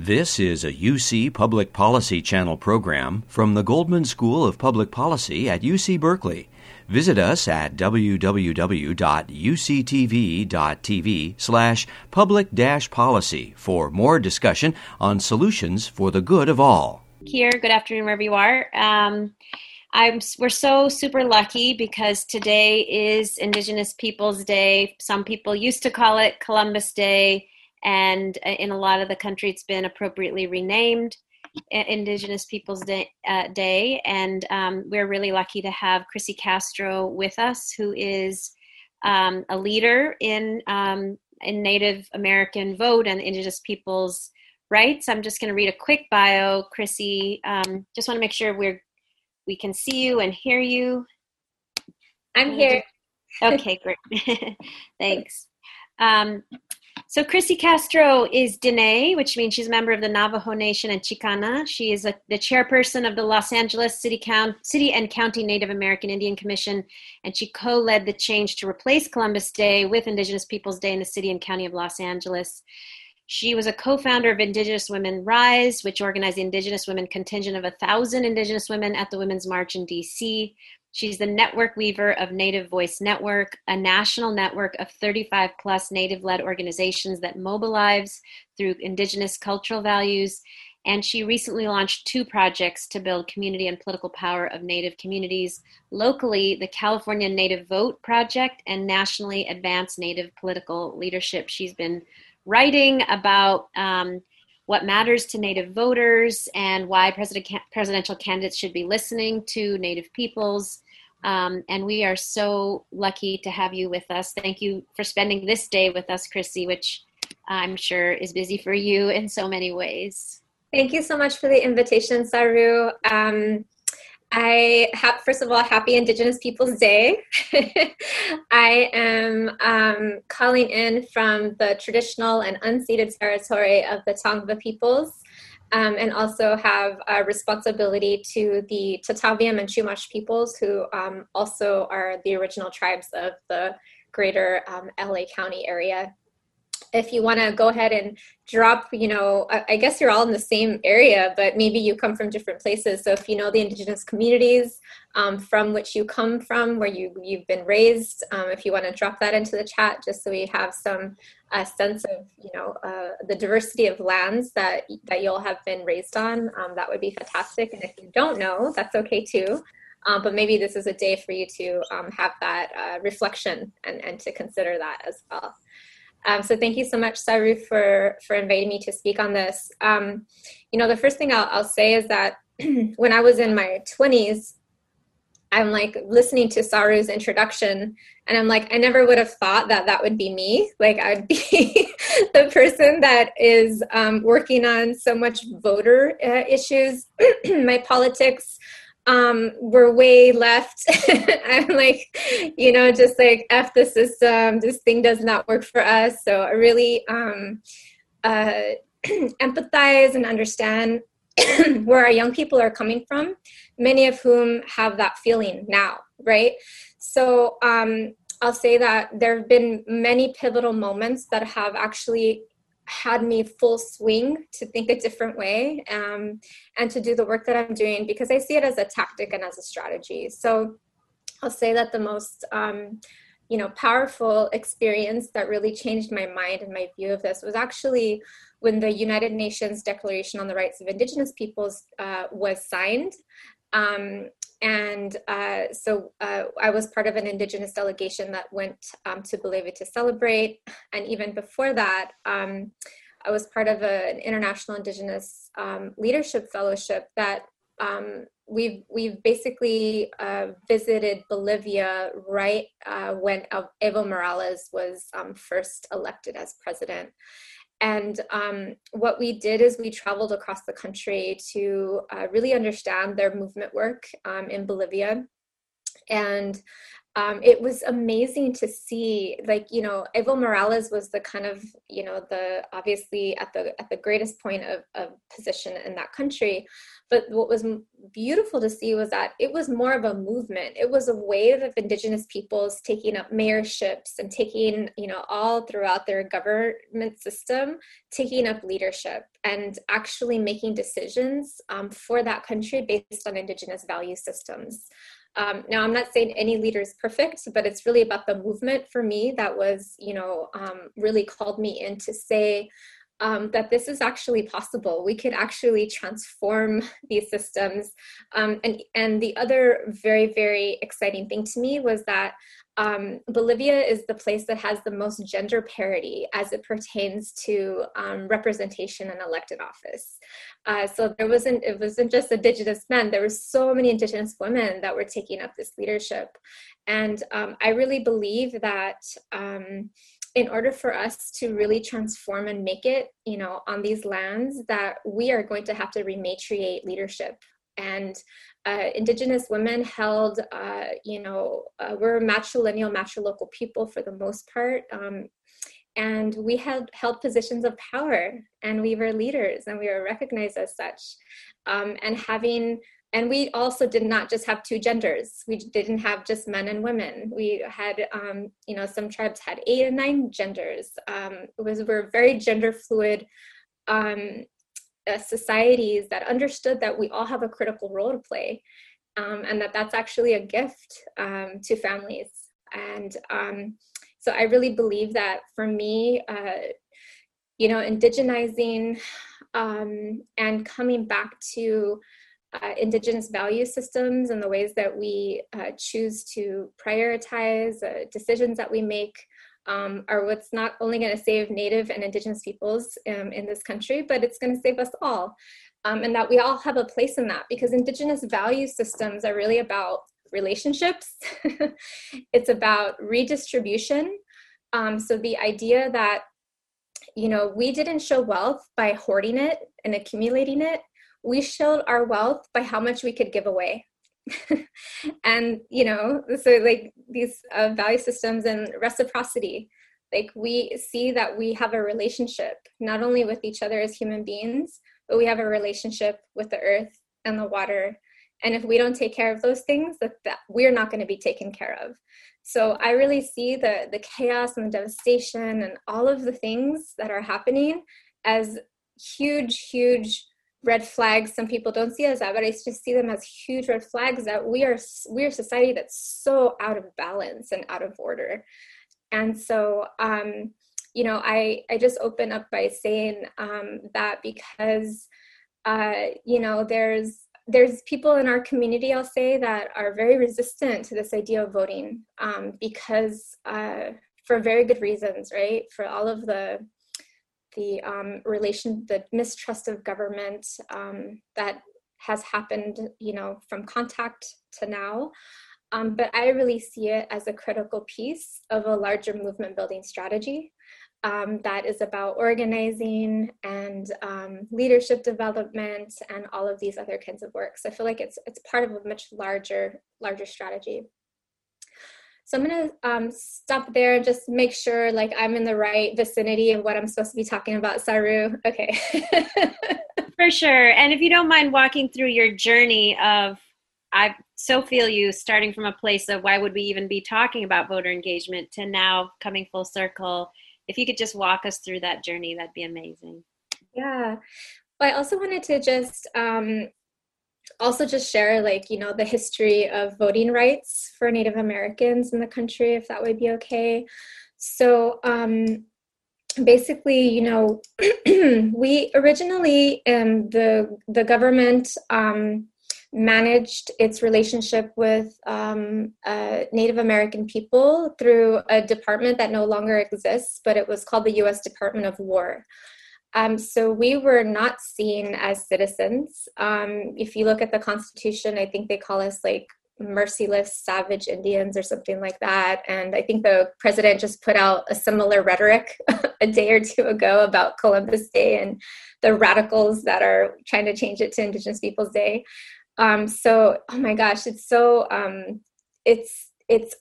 This is a UC Public Policy Channel program from the Goldman School of Public Policy at UC Berkeley. Visit us at www.uctv.tv slash public policy for more discussion on solutions for the good of all. Here, good afternoon wherever you are. Um, I'm, we're so super lucky because today is Indigenous Peoples Day. Some people used to call it Columbus Day and uh, in a lot of the country it's been appropriately renamed indigenous peoples day, uh, day. and um, we're really lucky to have chrissy castro with us who is um, a leader in um, in native american vote and indigenous peoples rights. I'm just going to read a quick bio. Chrissy um, just want to make sure we're we can see you and hear you. I'm here. Okay great. Thanks. Um, so Chrissy Castro is Dene, which means she's a member of the Navajo Nation and Chicana. She is a, the chairperson of the Los Angeles City, Count, City and County Native American Indian Commission, and she co-led the change to replace Columbus Day with Indigenous Peoples Day in the City and County of Los Angeles. She was a co-founder of Indigenous Women Rise, which organized the Indigenous Women contingent of a thousand Indigenous women at the Women's March in D.C. She's the network weaver of Native Voice Network, a national network of 35 plus Native led organizations that mobilize through Indigenous cultural values. And she recently launched two projects to build community and political power of Native communities. Locally, the California Native Vote Project and nationally advanced Native political leadership. She's been writing about um, what matters to Native voters and why president, presidential candidates should be listening to Native peoples. Um, and we are so lucky to have you with us. Thank you for spending this day with us, Chrissy, which I'm sure is busy for you in so many ways. Thank you so much for the invitation, Saru. Um, I have, first of all, happy Indigenous Peoples Day. I am um, calling in from the traditional and unceded territory of the Tongva peoples, um, and also have a responsibility to the Tataviam and Chumash peoples, who um, also are the original tribes of the greater um, LA County area if you want to go ahead and drop, you know, I, guess you're all in the same area, but maybe you come from different places. So if you know the indigenous communities um, from which you come from, where you you've been raised, um, if you want to drop that into the chat, just so we have some uh, sense of, you know, uh, the diversity of lands that that you'll have been raised on, um, that would be fantastic. And if you don't know, that's okay too. Um, but maybe this is a day for you to um, have that uh, reflection and, and to consider that as well. Um, so thank you so much, Saru, for, for inviting me to speak on this. Um, you know, the first thing I'll, I'll say is that when I was in my 20s, I'm like listening to Saru's introduction, and I'm like, I never would have thought that that would be me. Like, I'd be the person that is um, working on so much voter uh, issues, my politics, um, we're way left. I'm like, you know, just like F the system. This thing does not work for us. So I really um, uh, empathize and understand where our young people are coming from, many of whom have that feeling now, right? So um, I'll say that there have been many pivotal moments that have actually had me full swing to think a different way um, and to do the work that I'm doing because I see it as a tactic and as a strategy. So I'll say that the most um, you know powerful experience that really changed my mind and my view of this was actually when the United Nations Declaration on the Rights of Indigenous Peoples uh, was signed. Um, and uh, so uh, I was part of an Indigenous delegation that went um, to Bolivia to celebrate. And even before that, um, I was part of a, an international Indigenous um, leadership fellowship that um, we've we've basically uh, visited Bolivia right uh, when Evo Morales was um, first elected as president. And um, what we did is we traveled across the country to uh, really understand their movement work um, in Bolivia. and um, it was amazing to see like you know evo morales was the kind of you know the obviously at the at the greatest point of, of position in that country. But what was beautiful to see was that it was more of a movement. It was a wave of indigenous peoples taking up mayorships and taking you know all throughout their government system taking up leadership and actually making decisions um, for that country based on indigenous value systems um, now, I'm not saying any leader is perfect, but it's really about the movement for me that was, you know, um, really called me in to say um, that this is actually possible. We could actually transform these systems. Um, and, and the other very, very exciting thing to me was that um, Bolivia is the place that has the most gender parity as it pertains to um, representation in elected office. Uh, so there wasn't it wasn't just indigenous men. There were so many indigenous women that were taking up this leadership, and um, I really believe that um, in order for us to really transform and make it, you know, on these lands, that we are going to have to rematriate leadership and uh, indigenous women held uh, you know uh, we're matrilineal matrilocal people for the most part um, and we had held positions of power and we were leaders and we were recognized as such um, and having and we also did not just have two genders. We didn't have just men and women. We had um, you know some tribes had eight and nine genders um, it was we're very gender fluid um, uh, societies that understood that we all have a critical role to play um, and that that's actually a gift um, to families. And um, so i really believe that for me uh, you know indigenizing um, and coming back to uh, indigenous value systems and the ways that we uh, choose to prioritize uh, decisions that we make um, are what's not only going to save Native and Indigenous peoples um, in this country, but it's going to save us all. Um, and that we all have a place in that because Indigenous value systems are really about relationships, it's about redistribution. Um, so the idea that you know we didn't show wealth by hoarding it and accumulating it we showed our wealth by how much we could give away and you know so like these uh, value systems and reciprocity like we see that we have a relationship not only with each other as human beings but we have a relationship with the earth and the water. And if we don't take care of those things that, that we're not going to be taken care of. So i really see the the chaos and the devastation and all of the things that are happening as huge huge red flags. Some people don't see as that but i just see them as huge red flags that we are we're a society that's so out of balance and out of order. And so um you know i i just open up by saying um that because uh you know there's there's people in our community i'll say that are very resistant to this idea of voting um because uh for very good reasons right? For all of the the um, relation, the mistrust of government um, that has happened, you know, from contact to now. Um, but I really see it as a critical piece of a larger movement building strategy um, that is about organizing and um, leadership development and all of these other kinds of works. I feel like it's it's part of a much larger larger strategy. So I'm going to um, stop there and just make sure like I'm in the right vicinity of what I'm supposed to be talking about, Saru. Okay. For sure. And if you don't mind walking through your journey of, I so feel you starting from a place of why would we even be talking about voter engagement to now coming full circle. If you could just walk us through that journey, that'd be amazing. Yeah. Well, I also wanted to just um, also just share like you know the history of voting rights for native americans in the country if that would be okay so um basically you know we originally um the the government um managed its relationship with um, uh, Native American people through a department that no longer exists, but it was called the U.S. Department of War. Um, so we were not seen as citizens. Um, if you look at the Constitution, I think they call us like merciless savage Indians or something like that. And I think the president just put out a similar rhetoric a day or two ago about Columbus Day and the radicals that are trying to change it to Indigenous Peoples Day. Um, so, oh my gosh, it's so um, it's it's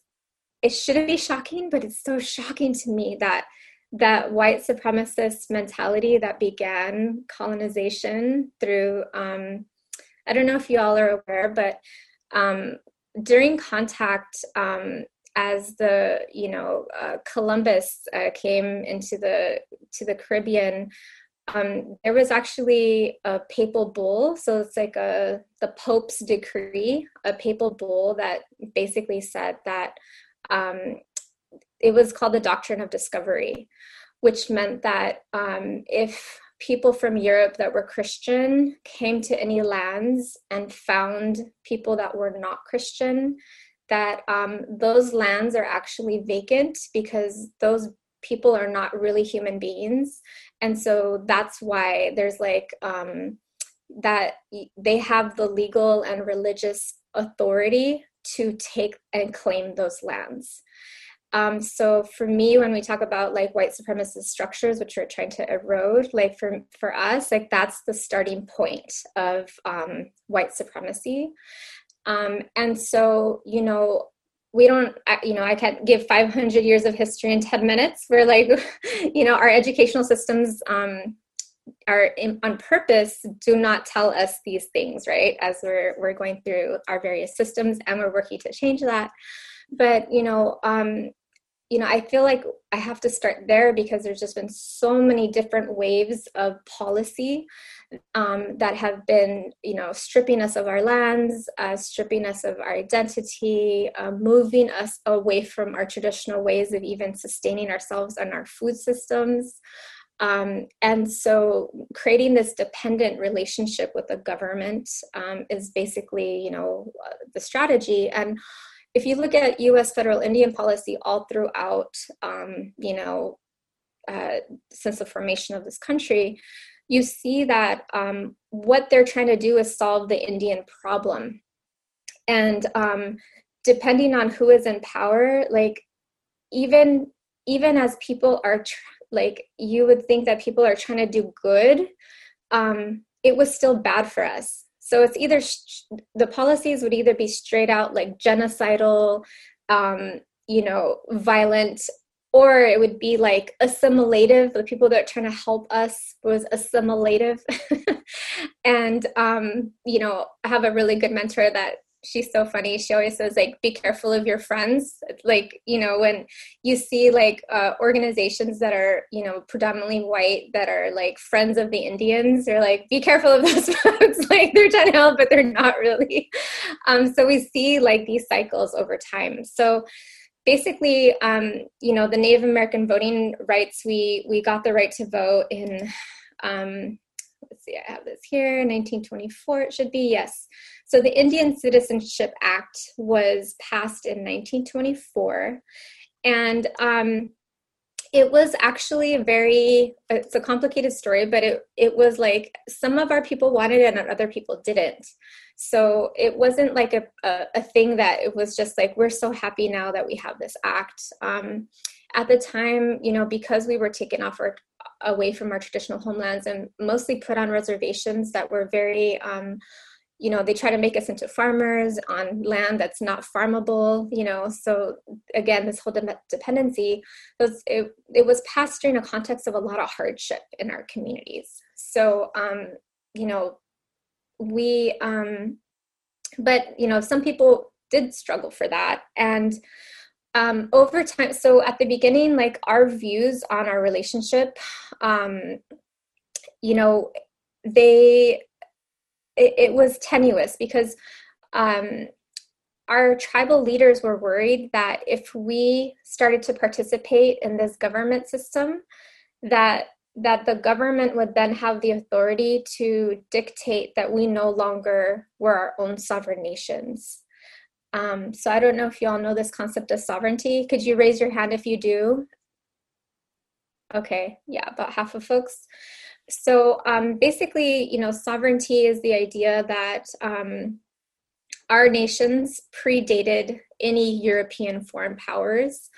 it shouldn't be shocking, but it's so shocking to me that that white supremacist mentality that began colonization through um, I don't know if you all are aware, but um, during contact, um, as the you know uh, Columbus uh, came into the to the Caribbean, um, there was actually a papal bull. So it's like a the Pope's decree, a papal bull that basically said that um, it was called the doctrine of discovery, which meant that um, if people from Europe that were Christian came to any lands and found people that were not Christian, that um, those lands are actually vacant because those people are not really human beings. And so that's why there's like um, that they have the legal and religious authority to take and claim those lands. Um, so for me, when we talk about like white supremacist structures, which we're trying to erode, like for for us, like that's the starting point of um, white supremacy. Um, and so, you know, we don't, you know, I can't give 500 years of history in 10 minutes. We're like, you know, our educational systems um, are in, on purpose do not tell us these things, right? As we're we're going through our various systems and we're working to change that but you know um, you know i feel like i have to start there because there's just been so many different waves of policy um, that have been you know stripping us of our lands uh, stripping us of our identity uh, moving us away from our traditional ways of even sustaining ourselves and our food systems. Um, and so creating this dependent relationship with the government um, is basically you know uh, the strategy. And if you look at U.S. federal Indian policy all throughout, um, you know, uh, since the formation of this country, you see that um, what they're trying to do is solve the Indian problem, and um, depending on who is in power, like even even as people are tr- like you would think that people are trying to do good, um, it was still bad for us so it's either sh- the policies would either be straight out like genocidal, um, you know, violent, or it would be like assimilative. The people that are trying to help us was assimilative. and, um, you know, I have a really good mentor that she's so funny. She always says like, "Be careful of your friends." Like you know, when you see like uh, organizations that are you know predominantly white that are like friends of the Indians, they're like, "Be careful of those folks." like they're trying to help, but they're not really. Um, so we see like these cycles over time. So basically, um, you know, the Native American voting rights, we we got the right to vote in. Um, let's see, I have this here, 1924. It should be yes. So the Indian Citizenship Act was passed in 1924, and um, it was actually very it's a complicated story but it it was like some of our people wanted it and other people didn't so it wasn't like a, a, a thing that it was just like we're so happy now that we have this act um, at the time you know because we were taken off our away from our traditional homelands and mostly put on reservations that were very um, you know they try to make us into farmers on land that's not farmable you know so again this whole de- dependency was it, it was passed during a context of a lot of hardship in our communities. So um you know we um but you know some people did struggle for that. And um over time so at the beginning like our views on our relationship um you know they it, it was tenuous because um, our tribal leaders were worried that if we started to participate in this government system, that that the government would then have the authority to dictate that we no longer were our own sovereign nations. Um, so I don't know if you all know this concept of sovereignty. Could you raise your hand if you do? Okay, yeah, about half of folks so um, basically, you know, sovereignty is the idea that um, our nations predated any European foreign powers.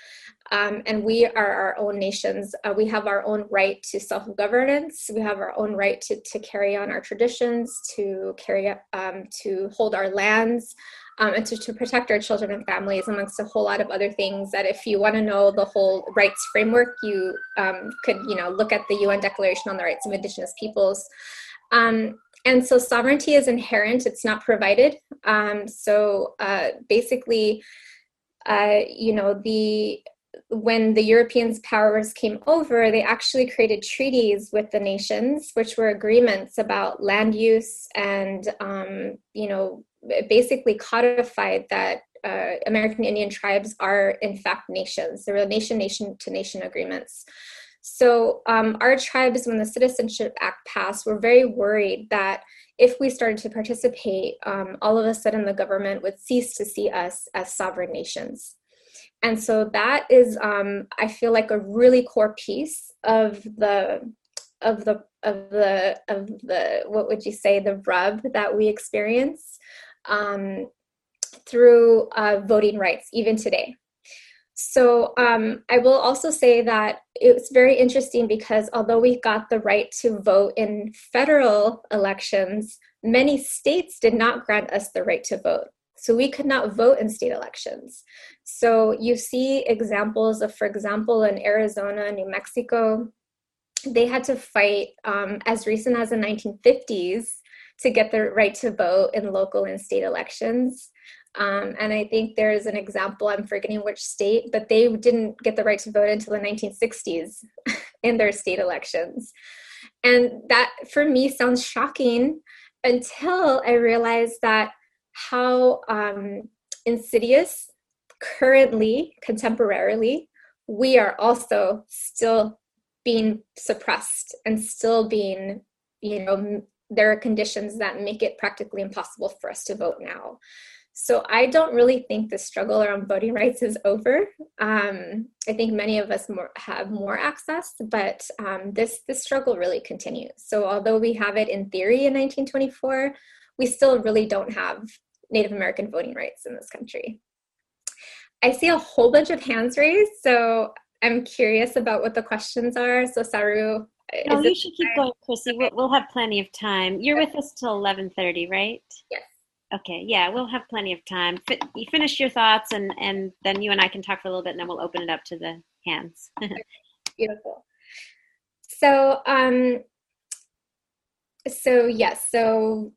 Um, and we are our own nations. Uh, we have our own right to self governance. We have our own right to, to carry on our traditions, to carry um, to hold our lands, um, and to, to protect our children and families, amongst a whole lot of other things. That if you want to know the whole rights framework, you um, could you know look at the UN Declaration on the Rights of Indigenous Peoples. Um, and so sovereignty is inherent; it's not provided. Um, so uh, basically, uh, you know the when the Europeans powers came over, they actually created treaties with the nations, which were agreements about land use and, um, you know, basically codified that uh, American Indian tribes are in fact nations. There were nation, nation to nation agreements. So um, our tribes, when the Citizenship Act passed, were very worried that if we started to participate, um, all of a sudden the government would cease to see us as sovereign nations and so that is um, i feel like a really core piece of the of the of the of the what would you say the rub that we experience um, through uh, voting rights even today. So um, i will also say that it's very interesting because although we got the right to vote in federal elections many states did not grant us the right to vote so we could not vote in state elections. So you see examples of, for example, in Arizona, New Mexico, they had to fight um, as recent as the 1950s to get the right to vote in local and state elections. Um, and I think there's an example, I'm forgetting which state, but they didn't get the right to vote until the 1960s in their state elections. And that for me sounds shocking until I realized that how um, insidious currently, contemporarily, we are also still being suppressed and still being, you know, there are conditions that make it practically impossible for us to vote now. So I don't really think the struggle around voting rights is over. Um, I think many of us more, have more access, but um, this this struggle really continues. So although we have it in theory in 1924, we still really don't have Native American voting rights in this country. I see a whole bunch of hands raised, so I'm curious about what the questions are. So Saru, no, you should keep going, Chrissy. We'll, we'll, have plenty of time. You're with us till 11:30, right? Yes. Okay. Yeah, we'll have plenty of time. You finish your thoughts, and and then you and I can talk for a little bit, and then we'll open it up to the hands. Beautiful. So, um, so yes, so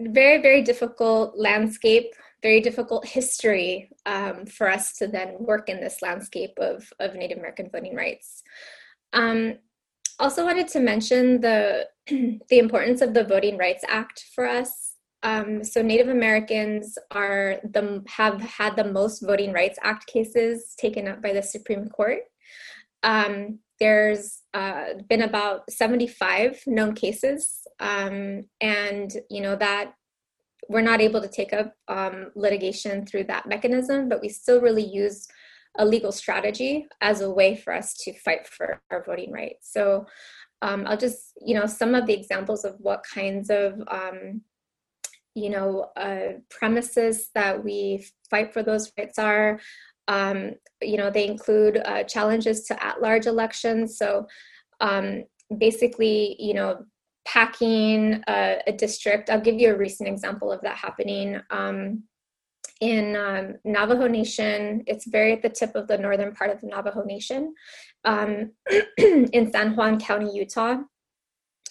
very, very difficult landscape, very difficult history um, for us to then work in this landscape of, of Native American voting rights. Um, also wanted to mention the, the importance of the Voting Rights Act for us. Um, so Native Americans are the have had the most Voting Rights Act cases taken up by the Supreme Court. Um, there's uh, been about 75 known cases um, and you know that we're not able to take up um, litigation through that mechanism but we still really use a legal strategy as a way for us to fight for our voting rights. So um, i'll just you know some of the examples of what kinds of um, you know uh, premises that we fight for those rights are um, you know, they include uh, challenges to at-large elections. So um, basically, you know, packing a, a, district. I'll give you a recent example of that happening. Um, in um, Navajo Nation, it's very at the tip of the northern part of the Navajo Nation um, in San Juan County, Utah.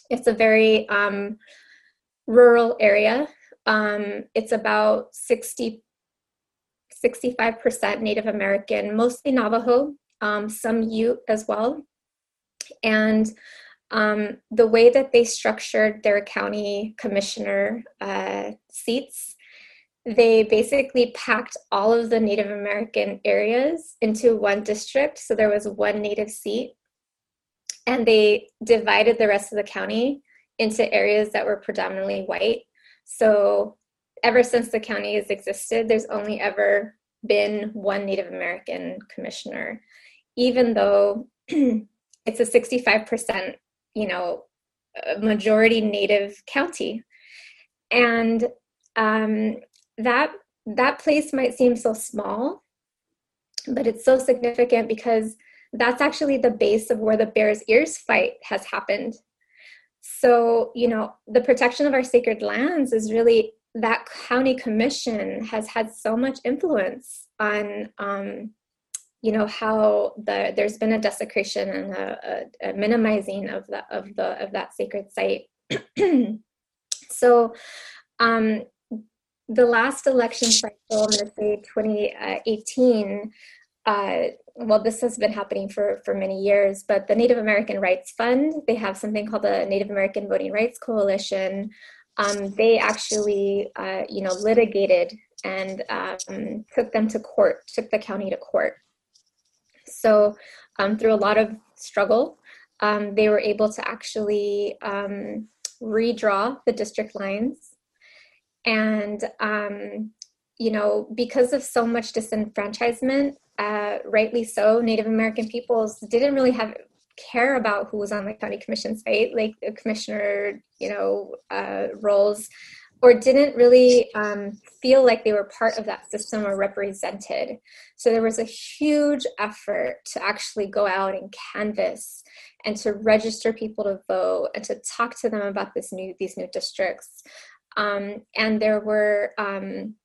It's a very um, rural area. Um, it's about 60 65% Native American, mostly Navajo, um, some Ute as well. And um, the way that they structured their county commissioner uh, seats, they basically packed all of the Native American areas into one district. So there was one Native seat. And they divided the rest of the county into areas that were predominantly white. So ever since the county has existed, there's only ever been one Native American commissioner, even though it's a 65%, you know, majority Native county. And um, that that place might seem so small, but it's so significant because that's actually the base of where the Bears Ears fight has happened. So, you know, the protection of our sacred lands is really that county commission has had so much influence on um, you know how the there's been a desecration and a, a, a minimizing of the of the of that sacred site. So um the last election cycle i'm going to say 2018 uh, well this has been happening for for many years but the native american rights fund they have something called the native american voting rights coalition um, they actually uh, you know litigated and um, took them to court took the county to court so, um, through a lot of struggle, um, they were able to actually um, redraw the district lines. And, um, you know, because of so much disenfranchisement, uh, rightly so, Native American peoples didn't really have care about who was on the county commission site, like the commissioner, you know, uh, roles or didn't really um, feel like they were part of that system or represented. So there was a huge effort to actually go out and canvass and to register people to vote and to talk to them about this new these new districts. Um, and there were um,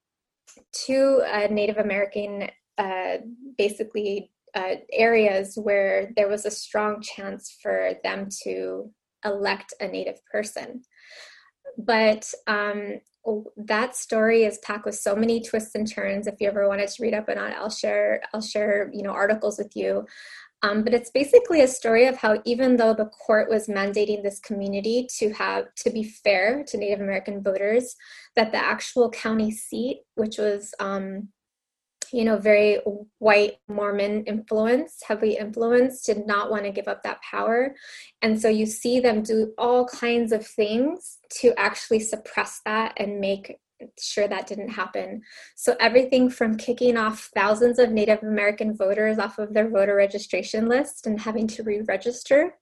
two uh, Native American uh, basically uh, areas where there was a strong chance for them to elect a Native person but um, that story is packed with so many twists and turns. If you ever wanted to read up on it, I'll share I'll share you know articles with you. Um, but it's basically a story of how even though the court was mandating this community to have to be fair to Native American voters, that the actual county seat, which was um, you know, very white Mormon influence, heavy influence, did not want to give up that power. And so you see them do all kinds of things to actually suppress that and make sure that didn't happen. So everything from kicking off thousands of Native American voters off of their voter registration list and having to re-register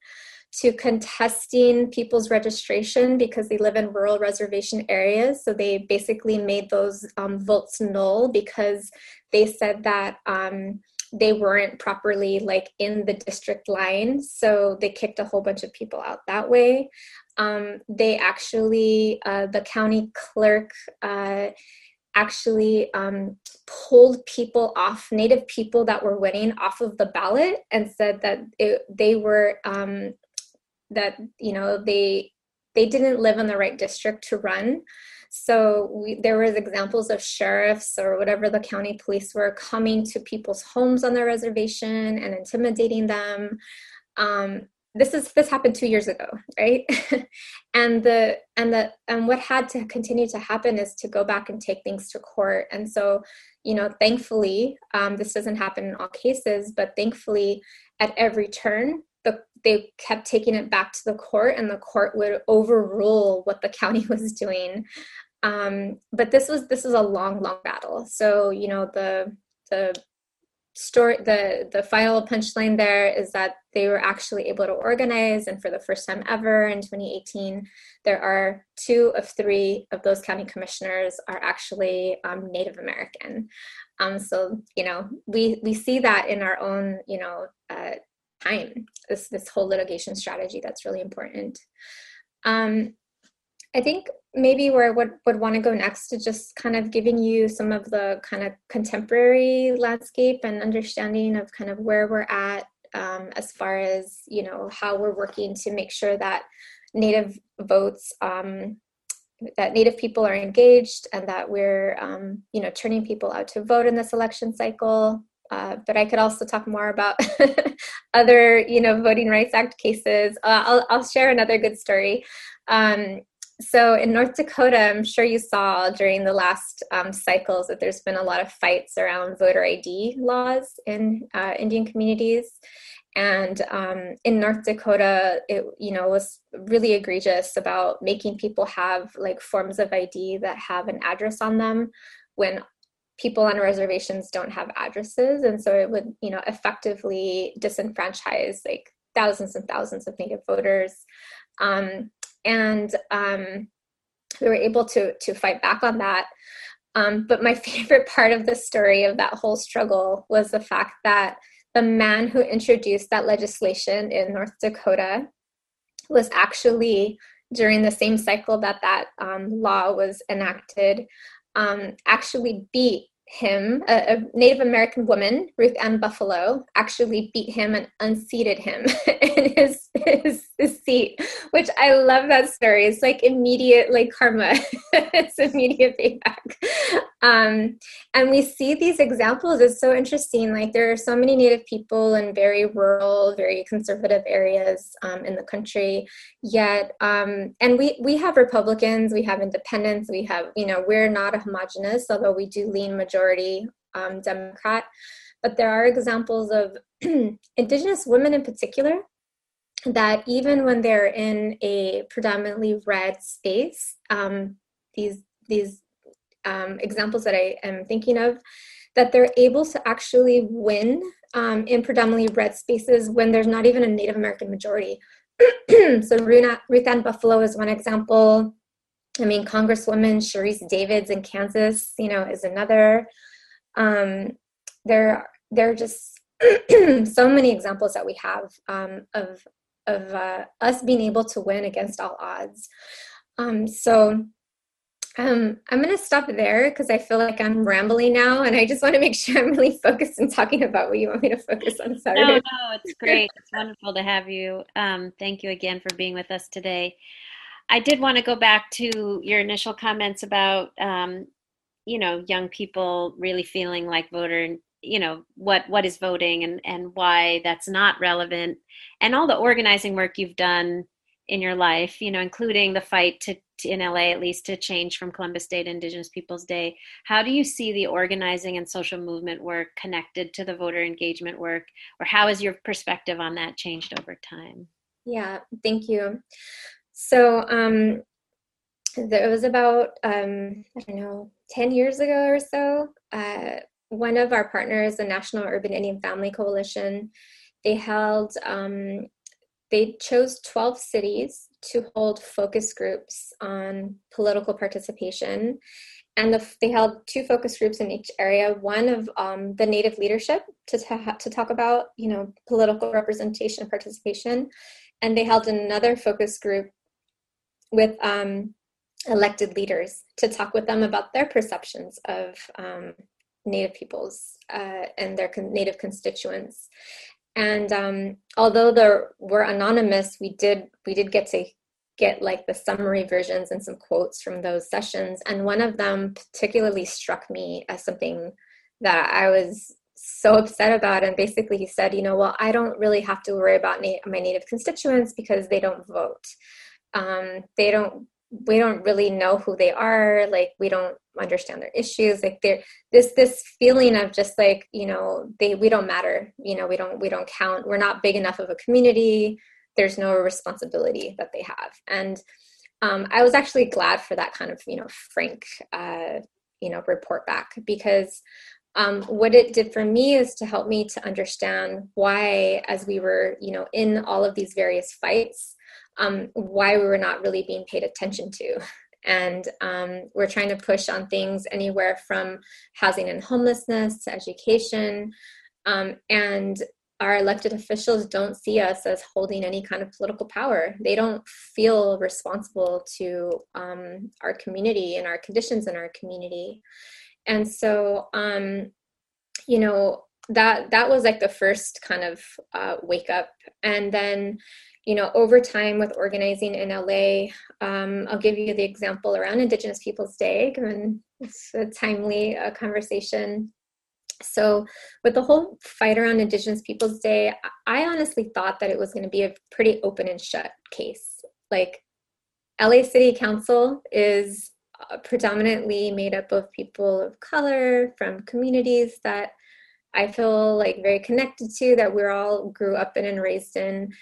to contesting people's registration because they live in rural reservation areas. So they basically made those um, votes null because they said that um, they weren't properly like in the district line. So they kicked a whole bunch of people out that way. Um, they actually, uh, the county clerk, uh, actually um, pulled people off, Native people that were winning off of the ballot, and said that it, they were um, that you know they they didn't live in the right district to run. So we, there was examples of sheriffs or whatever the county police were coming to people's homes on their reservation and intimidating them. Um, this is this happened two years ago right? And the and the and what had to continue to happen is to go back and take things to court. And so you know thankfully um, this doesn't happen in all cases but thankfully at every turn the, they kept taking it back to the court and the court would overrule what the county was doing. Um, but this was this is a long long battle. So you know the the story the the final punchline there is that they were actually able to organize and for the first time ever in 2018 there are two of three of those county commissioners are actually um, native american. Um, so you know we we see that in our own you know uh, time. This this whole litigation strategy that's really important. Um, i think maybe where i would, would want to go next is just kind of giving you some of the kind of contemporary landscape and understanding of kind of where we're at um, as far as you know how we're working to make sure that native votes um, that native people are engaged and that we're um, you know turning people out to vote in this election cycle uh, but I could also talk more about other, you know, Voting Rights Act cases. Uh, I'll, I'll share another good story. Um, so in North Dakota, I'm sure you saw during the last um, cycles that there's been a lot of fights around voter ID laws in uh, Indian communities. And um, in North Dakota, it you know was really egregious about making people have like forms of ID that have an address on them when people on reservations don't have addresses and so it would you know effectively disenfranchise like thousands and thousands of native voters. Um, and um, we were able to to fight back on that. Um, but my favorite part of the story of that whole struggle was the fact that the man who introduced that legislation in North Dakota was actually during the same cycle that that um, law was enacted, um, actually beat him, a, a, Native American woman, Ruth Ann Buffalo, actually beat him and unseated him in his, his, his seat, which I love that story. It's like immediate, like karma. it's immediate payback. Um, and we see these examples. It's so interesting. Like there are so many Native people in very rural, very conservative areas um, in the country. Yet, um, and we we have Republicans, we have independents, we have you know we're not a homogenous, although we do lean majority um, Democrat. But there are examples of Indigenous women in particular that even when they're in a predominantly red space, um, these these um, examples that I am thinking of, that they're able to actually win um, in predominantly red spaces when there's not even a Native American majority. so Ruth Ann Buffalo is one example. I mean, Congresswoman Sharice Davids in Kansas, you know, is another. Um, there, there are just so many examples that we have um, of of uh, us being able to win against all odds. Um, so um, I'm going to stop there because I feel like I'm rambling now, and I just want to make sure I'm really focused and talking about what you want me to focus on. Sorry. No, no, it's great. it's wonderful to have you. Um, thank you again for being with us today. I did want to go back to your initial comments about, um, you know, young people really feeling like voter, you know, what what is voting and and why that's not relevant, and all the organizing work you've done in your life, you know, including the fight to, to, in LA at least to change from Columbus Day to Indigenous Peoples Day. How do you see the organizing and social movement work connected to the voter engagement work, or how has your perspective on that changed over time? Yeah, thank you. So um, there was about um, I don't know ten years ago or so. Uh, one of our partners, the National Urban Indian Family Coalition, they held um, they chose 12 cities to hold focus groups on political participation. And the, they held two focus groups in each area. One of um, the Native leadership to, ta- to talk about, you know, political representation and participation, and they held another focus group with um, elected leaders to talk with them about their perceptions of um, Native peoples uh, and their con- Native constituents. And um, although they were anonymous we did we did get to get like the summary versions and some quotes from those sessions. And one of them particularly struck me as something that i was so upset about. And basically he said you know well i don't really have to worry about na- my native constituents because they don't vote um, they don't we don't really know who they are like we don't understand their issues like there this this feeling of just like you know they we don't matter you know we don't we don't count we're not big enough of a community there's no responsibility that they have. And um, i was actually glad for that kind of you know frank uh, you know report back because um, what it did for me is to help me to understand why as we were you know in all of these various fights um, why we were not really being paid attention to. And um, we're trying to push on things anywhere from housing and homelessness to education. Um, and our elected officials don't see us as holding any kind of political power. They don't feel responsible to um, our community and our conditions in our community. And so, um, you know, that that was like the first kind of uh, wake up. And then, you know, over time with organizing in LA, um, I'll give you the example around Indigenous Peoples Day, given it's a timely uh, conversation. So, with the whole fight around Indigenous Peoples Day, I honestly thought that it was going to be a pretty open and shut case. Like, LA City Council is uh, predominantly made up of people of color from communities that I feel like very connected to, that we're all grew up in and raised in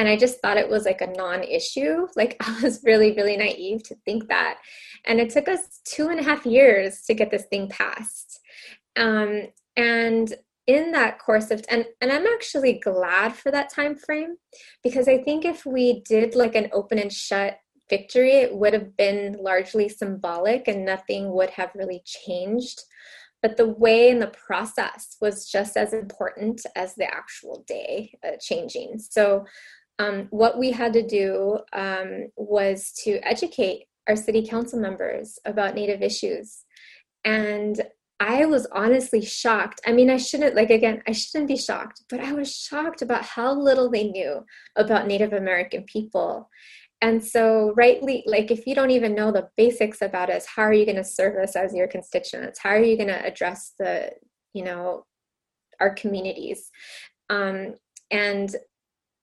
and i just thought it was like a non-issue like i was really really naive to think that and it took us two and a half years to get this thing passed um, and in that course of and and i'm actually glad for that time frame because i think if we did like an open and shut victory, it would have been largely symbolic and nothing would have really changed. But the way and the process was just as important as the actual day uh, changing. So, um, what we had to do um, was to educate our city council members about Native issues. And I was honestly shocked. I mean, I shouldn't, like, again, I shouldn't be shocked, but I was shocked about how little they knew about Native American people. And so, rightly, like, if you don't even know the basics about us, how are you going to serve us as your constituents? How are you going to address the, you know, our communities? Um, and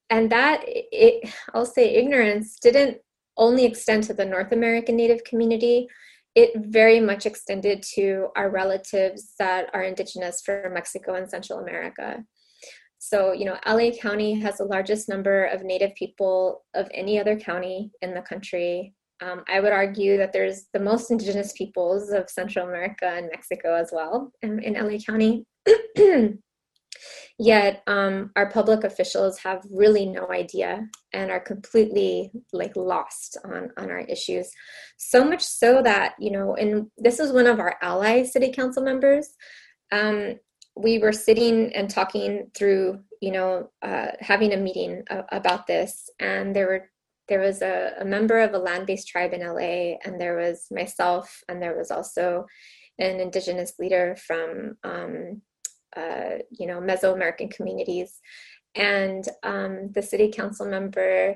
and that it, I'll say ignorance didn't only extend to the North American Native community. It very much extended to our relatives that are indigenous from Mexico and Central America. So, you know, LA County has the largest number of Native people of any other county in the country. Um, I would argue that there's the most indigenous peoples of Central America and Mexico as well in, in LA County. Yet um, our public officials have really no idea and are completely like lost on, on our issues. So much so that, you know, and this is one of our ally city council members. Um, we were sitting and talking through, you know, uh, having a meeting about this, and there were there was a, a member of a land-based tribe in LA, and there was myself, and there was also an indigenous leader from um, uh, you know Mesoamerican communities, and um, the city council member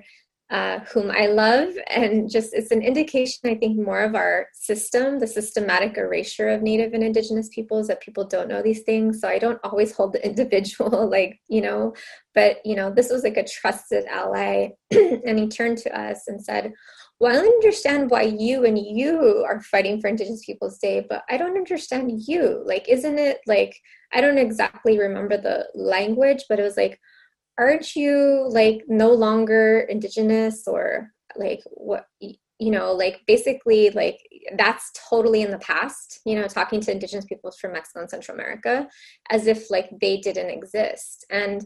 uh, whom I love, and just it's an indication, I think, more of our system, the systematic erasure of Native and Indigenous peoples that people don't know these things. So I don't always hold the individual, like, you know, but, you know, this was like a trusted ally. and he turned to us and said, Well, I understand why you and you are fighting for Indigenous Peoples Day, but I don't understand you. Like, isn't it like, I don't exactly remember the language, but it was like, aren't you like no longer indigenous or like what you know like basically like that's totally in the past you know talking to indigenous peoples from mexico and central america as if like they didn't exist. And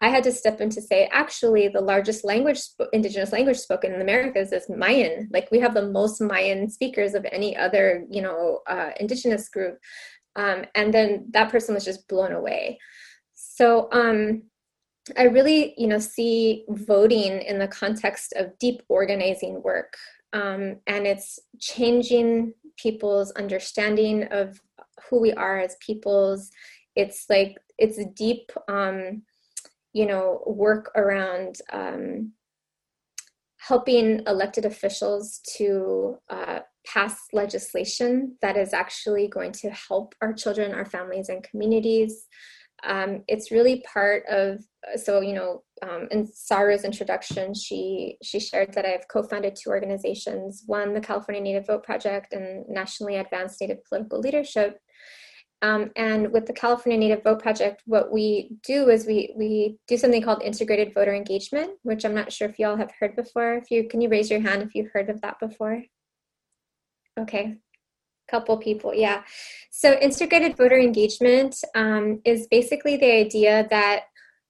i had to step in to say actually the largest language indigenous language spoken in the americas is mayan. Like we have the most mayan speakers of any other you know uh, indigenous group um, and then that person was just blown away so um I really, you know, see voting in the context of deep organizing work, um, and it's changing people's understanding of who we are as peoples. It's like it's a deep, um, you know, work around um, helping elected officials to uh, pass legislation that is actually going to help our children, our families, and communities. Um, it's really part of so you know um, in Saru's introduction she she shared that I've co-founded two organizations one the California Native Vote Project and Nationally Advanced Native Political Leadership. Um, and with the California Native Vote Project what we do is we we do something called integrated voter engagement which I'm not sure if y'all have heard before. If you can you raise your hand if you've heard of that before okay. Couple people yeah. So integrated voter engagement um, is basically the idea that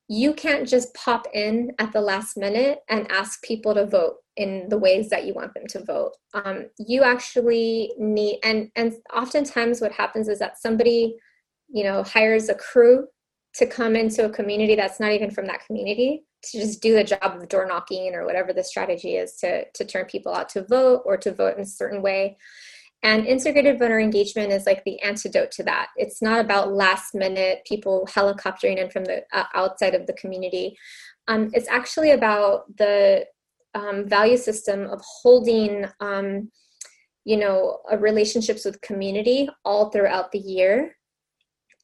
you can't just pop in at the last minute and ask people to vote in the ways that you want them to vote. Um, you actually need and and oftentimes what happens is that somebody you know hires a crew to come into a community that's not even from that community to just do the job of door knocking or whatever the strategy is to to turn people out to vote or to vote in a certain way and integrated voter engagement is like the antidote to that. It's not about last minute people helicoptering in from the uh, outside of the community. Um, it's actually about the um, value system of holding, um, you know, relationships with community all throughout the year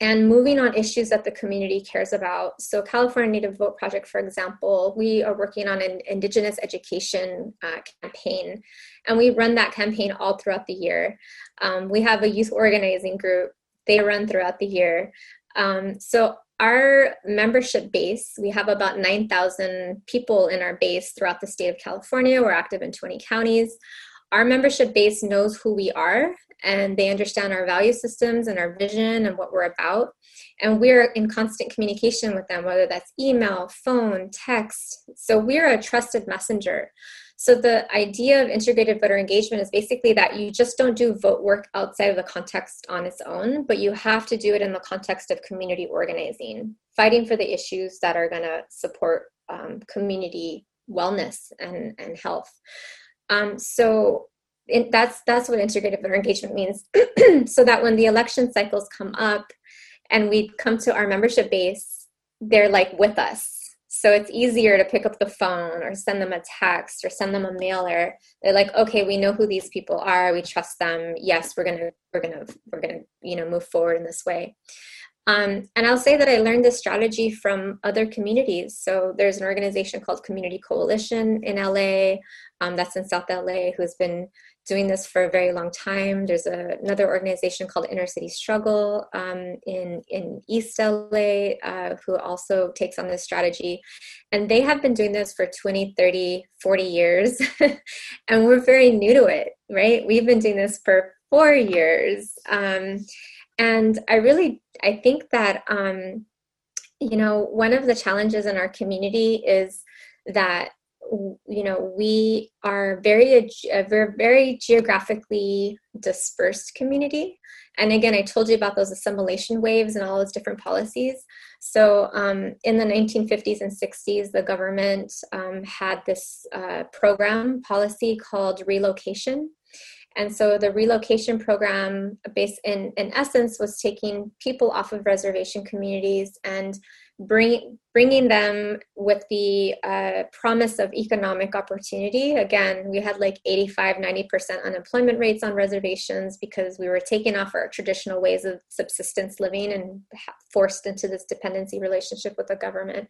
and moving on issues that the community cares about. So, California Native Vote Project, for example, we are working on an Indigenous education uh, campaign, and we run that campaign all throughout the year. Um, we have a youth organizing group, they run throughout the year. Um, so, our membership base, we have about 9,000 people in our base throughout the state of California. We're active in 20 counties our membership base knows who we are and they understand our value systems and our vision and what we're about. And we're in constant communication with them, whether that's email, phone, text. So we're a trusted messenger. So the idea of integrated voter engagement is basically that you just don't do vote work outside of the context on its own, but you have to do it in the context of community organizing, fighting for the issues that are going to support um, community wellness and, and health. Um, so that's that's what integrated voter engagement means. so that when the election cycles come up, and we come to our membership base, they're like with us. So it's easier to pick up the phone or send them a text or send them a mailer. They're like, okay, we know who these people are. We trust them. Yes, we're gonna we're gonna we're gonna you know move forward in this way. Um, and I'll say that I learned this strategy from other communities. So there's an organization called Community Coalition in LA, um, that's in South LA, who's been doing this for a very long time. There's a, another organization called Inner City Struggle um, in, in East LA uh, who also takes on this strategy. And they have been doing this for 20, 30, 40 years. and we're very new to it, right? We've been doing this for four years. Um, and I really, I think that, um, you know, one of the challenges in our community is that you know we are very a very geographically dispersed community. And again i told you about those assimilation waves and all those different policies. So um, in the 1950s and 60s the government um, had this uh, program policy called relocation. And so the relocation program based in, in essence was taking people off of reservation communities and bring, bringing them with the uh, promise of economic opportunity. Again, we had like 85, 90% unemployment rates on reservations because we were taken off our traditional ways of subsistence living and forced into this dependency relationship with the government.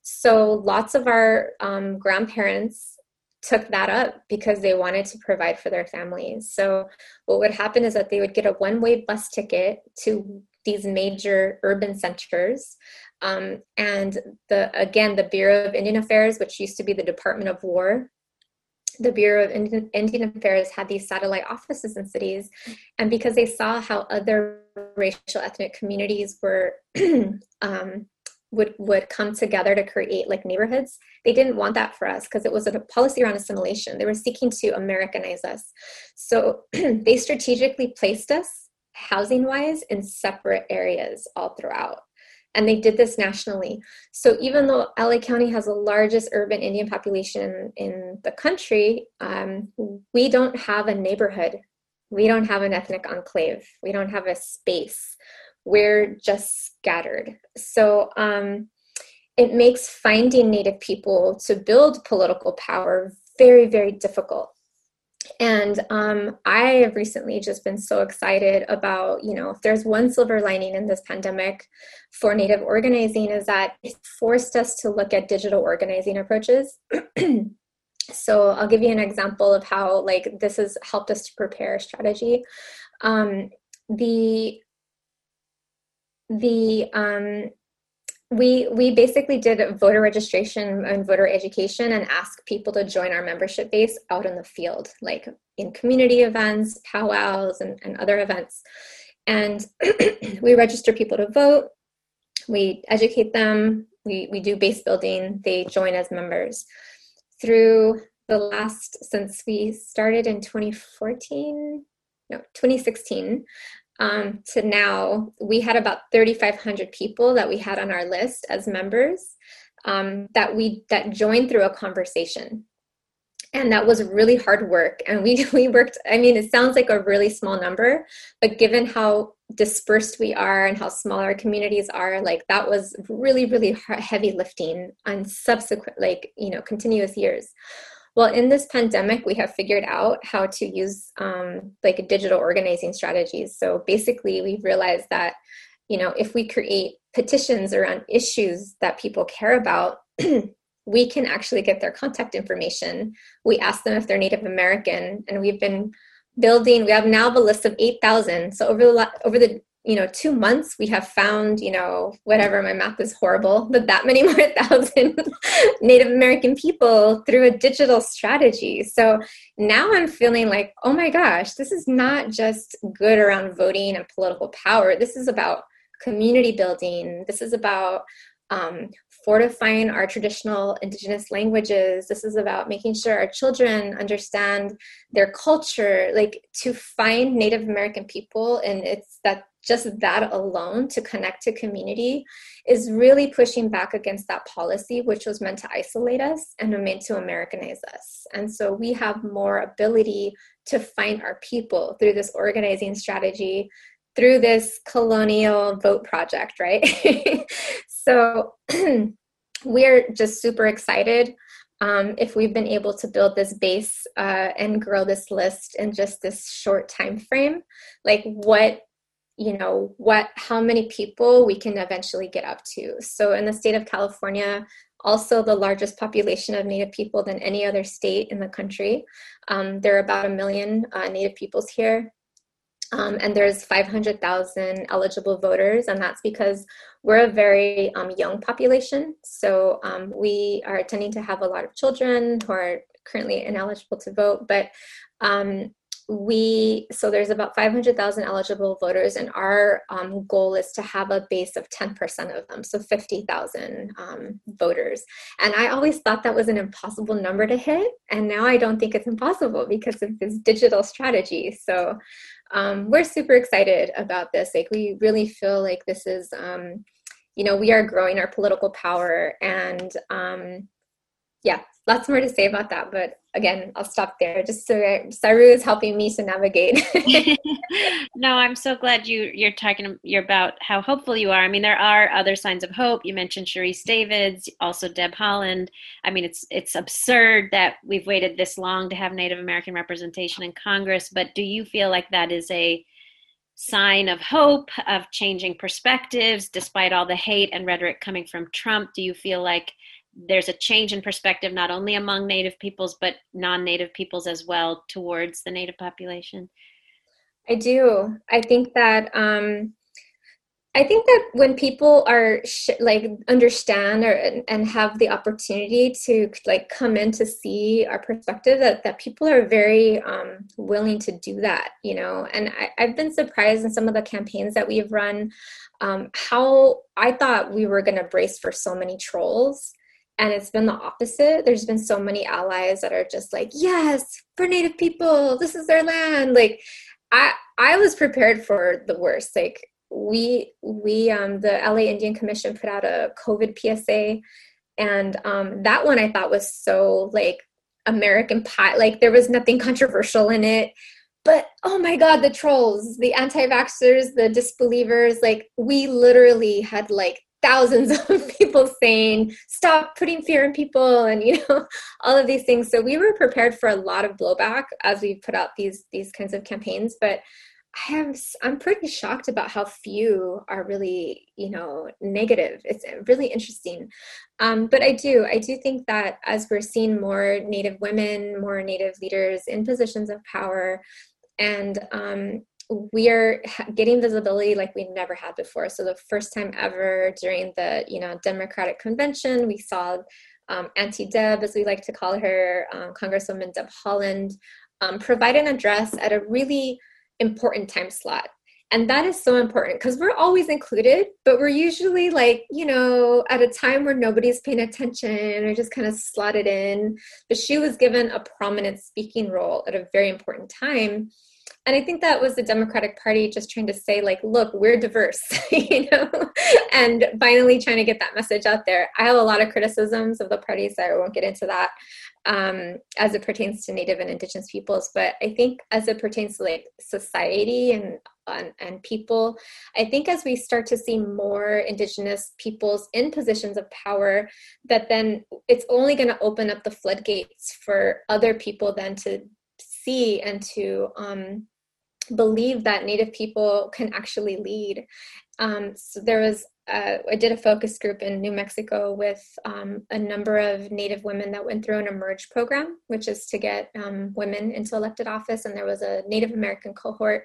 So lots of our um, grandparents took that up because they wanted to provide for their families. So what would happen is that they would get a one-way bus ticket to these major urban centers um, and the again, the Bureau of Indian Affairs, which used to be the Department of War, the Bureau of Indian, Affairs had these satellite offices in cities, and because they saw how other racial ethnic communities were um, would would come together to create like neighborhoods they didn't want that for us because it was a policy around assimilation. They were seeking to americanize us. So they strategically placed us housing wise in separate areas all throughout and they did this nationally. So even though LA County has the largest urban Indian population in the country, um, we don't have a neighborhood. We don't have an ethnic enclave. We don't have a space. We're just scattered. So um, it makes finding Native people to build political power very, very difficult and um, i have recently just been so excited about you know if there's one silver lining in this pandemic for native organizing is that it forced us to look at digital organizing approaches. So i'll give you an example of how like this has helped us to prepare a strategy. Um, the the um, we we basically did voter registration and voter education and ask people to join our membership base out in the field like in community events powwows and, and other events. And we register people to vote. We educate them. We, we do base building. They join as members. Through the last since we started in 2014 no 2016 um, to now, we had about 3,500 people that we had on our list as members um, that we that joined through a conversation, and that was really hard work. And we we worked. I mean, it sounds like a really small number, but given how dispersed we are and how small our communities are, like that was really really heavy lifting on subsequent like you know continuous years. Well, in this pandemic, we have figured out how to use um, like digital organizing strategies. So basically, we've realized that you know if we create petitions around issues that people care about. we can actually get their contact information. We ask them if they're Native American, and we've been building. We have now a list of eight thousand. So over the over the you know two months we have found you know whatever my math is horrible but that many more thousand native american people through a digital strategy. So now i'm feeling like oh my gosh this is not just good around voting and political power. This is about community building. This is about um, fortifying our traditional indigenous languages. This is about making sure our children understand their culture, like to find Native American people, and it's that just that alone to connect to community is really pushing back against that policy, which was meant to isolate us and meant to Americanize us. And so we have more ability to find our people through this organizing strategy through this colonial vote project, right? so we're just super excited um, if we've been able to build this base uh, and grow this list in just this short time frame like what you know what how many people we can eventually get up to. So in the state of california also the largest population of native people than any other state in the country. Um, there are about a million uh, native peoples here um, and there's 500,000 eligible voters, and that's because we're a very um, young population. So um, we are tending to have a lot of children who are currently ineligible to vote, but um, we so there's about 500,000 eligible voters, and our um, goal is to have a base of 10% of them, so 50,000 um, voters. And I always thought that was an impossible number to hit, and now I don't think it's impossible because of this digital strategy. So um, we're super excited about this. Like, we really feel like this is, um, you know, we are growing our political power. And um, yeah, lots more to say about that. But again, I'll stop there. Just so Saru is helping me to navigate. no, I'm so glad you you're talking you're about how hopeful you are. I mean, there are other signs of hope. You mentioned Sharice Davids, also Deb Haaland. I mean, it's it's absurd that we've waited this long to have Native American representation in Congress. But do you feel like that is a sign of hope of changing perspectives despite all the hate and rhetoric coming from Trump? Do you feel like there's a change in perspective not only among native peoples but non-native peoples as well towards the native population. I do. I think that um i think that when people are sh- like understand or and have the opportunity to like come in to see our perspective that that people are very um willing to do that you know? And I, i've been surprised in some of the campaigns that we've run um, how I thought we were going to brace for so many trolls and it's been the opposite. There's been so many allies that are just like yes for native people. This is their land. Like i i was prepared for the worst. Like we we um the la indian commission put out a covid psa and um that one i thought was so like american pie like there was nothing controversial in it. But oh my god the trolls the anti-vaxxers the disbelievers like we literally had like thousands of people saying stop putting fear in people and you know all of these things. So we were prepared for a lot of blowback as we put out these these kinds of campaigns but i am i'm pretty shocked about how few are really you know negative. It's really interesting. Um, but i do i do think that as we're seeing more native women more native leaders in positions of power and um, we are getting visibility like we never had before. So the first time ever during the you know Democratic convention, we saw um, Auntie Deb, as we like to call her, um, Congresswoman Deb Haaland, um, provide an address at a really important time slot. And that is so important because we're always included, but we're usually like, you know, at a time where nobody's paying attention or just kind of slotted in. But she was given a prominent speaking role at a very important time and i think that was the democratic party just trying to say like look we're diverse you know? And finally trying to get that message out there. I have a lot of criticisms of the parties so i won't get into that um, as it pertains to native and indigenous peoples. But i think as it pertains to like society and and, and people i think as we start to see more indigenous peoples in positions of power that then it's only going to open up the floodgates for other people then to see and to um, believe that Native people can actually lead. Um, so there was, uh, I did a focus group in New Mexico with um, a number of Native women that went through an Emerge program, which is to get um, women into elected office. And there was a Native American cohort.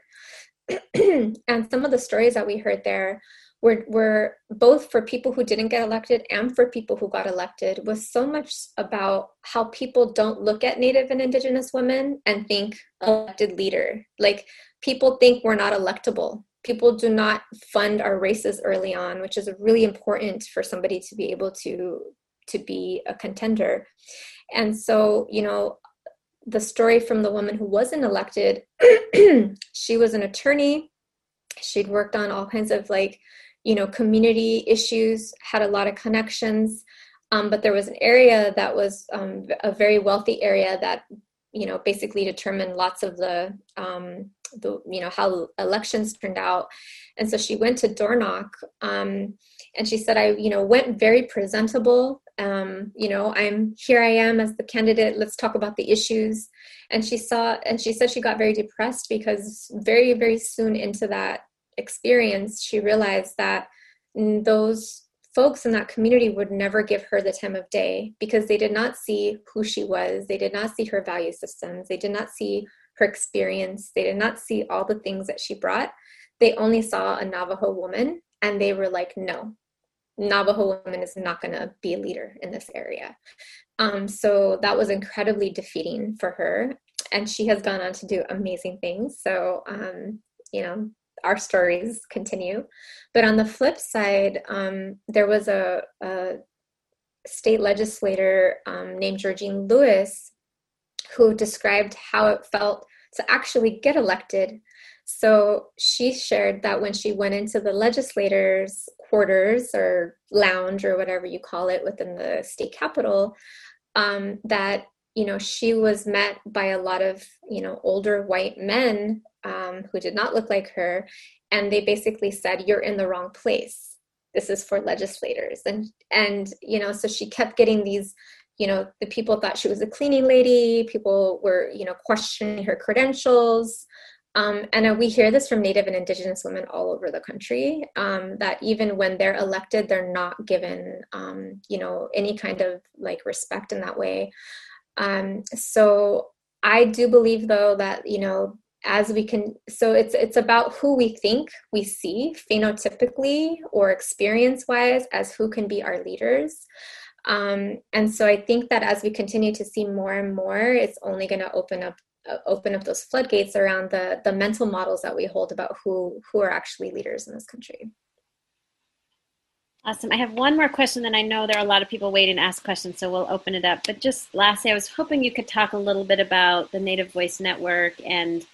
and some of the stories that we heard there were, were both for people who didn't get elected and for people who got elected was so much about how people don't look at native and indigenous women and think elected leader like people think we're not electable people do not fund our races early on, which is really important for somebody to be able to to be a contender. And so, you know, the story from the woman who wasn't elected, she was an attorney. She'd worked on all kinds of like, you know, community issues, had a lot of connections. Um, but there was an area that was um, a very wealthy area that, you know, basically determined lots of the, um, the you know, how elections turned out. And so she went to door knock um, and she said, I, you know, went very presentable um, you know i'm here i am as the candidate let's talk about the issues and she saw and she said she got very depressed because very very soon into that experience she realized that those folks in that community would never give her the time of day because they did not see who she was they did not see her value systems they did not see her experience they did not see all the things that she brought they only saw a navajo woman and they were like no Navajo woman is not going to be a leader in this area. Um, so that was incredibly defeating for her. And she has gone on to do amazing things. So, um, you know, our stories continue. But on the flip side, um, there was a, a state legislator um, named Georgene Louis who described how it felt to actually get elected. So she shared that when she went into the legislators' quarters or lounge or whatever you call it within the state capitol um, that you know she was met by a lot of you know older white men um, who did not look like her and they basically said you're in the wrong place. This is for legislators. And and you know so she kept getting these you know the people thought she was a cleaning lady. People were you know questioning her credentials. Um, and uh, we hear this from Native and Indigenous women all over the country um, that even when they're elected, they're not given, um, you know, any kind of like respect in that way. Um, so I do believe, though, that you know, as we can, so it's it's about who we think we see phenotypically or experience-wise as who can be our leaders. Um, and so I think that as we continue to see more and more, it's only going to open up uh, open up those floodgates around the the mental models that we hold about who who are actually leaders in this country. Awesome. I have one more question, then I know there are a lot of people waiting to ask questions, so we'll open it up. But just lastly, I was hoping you could talk a little bit about the Native Voice Network and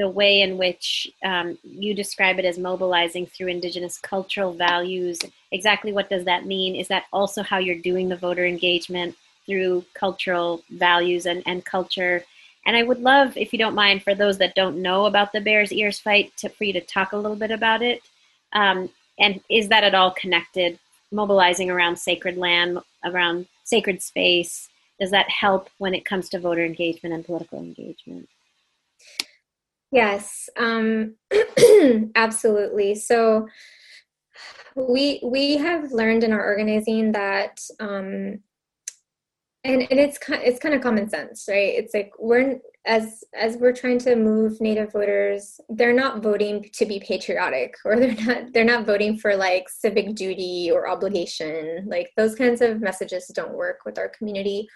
the way in which um, you describe it as mobilizing through Indigenous cultural values. Exactly what does that mean? Is that also how you're doing the voter engagement through cultural values and, and culture? And I would love, if you don't mind, for those that don't know about the Bears Ears fight, to, for you to talk a little bit about it. Um, and is that at all connected? Mobilizing around sacred land, around sacred space, does that help when it comes to voter engagement and political engagement? Yes, um, absolutely. So we we have learned in our organizing that um, and and it's it's kind of common sense right? It's like we're as as we're trying to move native voters they're not voting to be patriotic or they're not they're not voting for like civic duty or obligation. Like those kinds of messages don't work with our community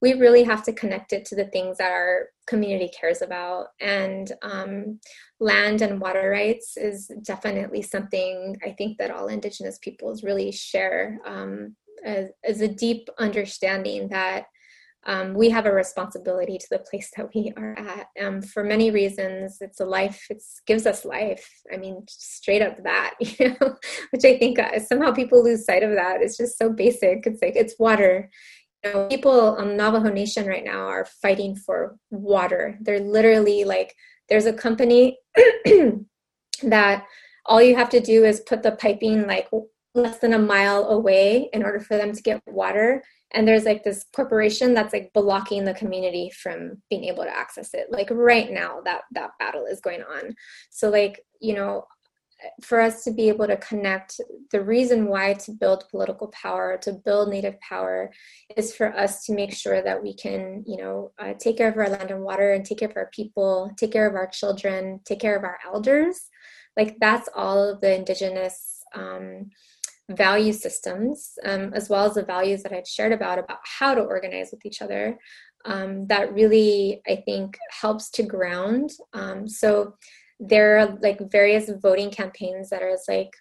we really have to connect it to the things that our community cares about. And um, land and water rights is definitely something i think that all indigenous peoples really share um, as, as a deep understanding that um, we have a responsibility to the place that we are at. Um, for many reasons it's a life it gives us life. I mean straight up that you know which i think uh, somehow people lose sight of that. It's just so basic. It's like it's water know people on navajo nation right now are fighting for water. They're literally like there's a company that all you have to do is put the piping like less than a mile away in order for them to get water. And there's like this corporation that's like blocking the community from being able to access it like right now that that battle is going on. So like you know for us to be able to connect the reason why to build political power to build native power is for us to make sure that we can you know uh, take care of our land and water and take care of our people take care of our children take care of our elders like that's all of the indigenous um, value systems, um, as well as the values that I'd shared about about how to organize with each other. Um, that really, I think, helps to ground. Um, so there are like various voting campaigns that are like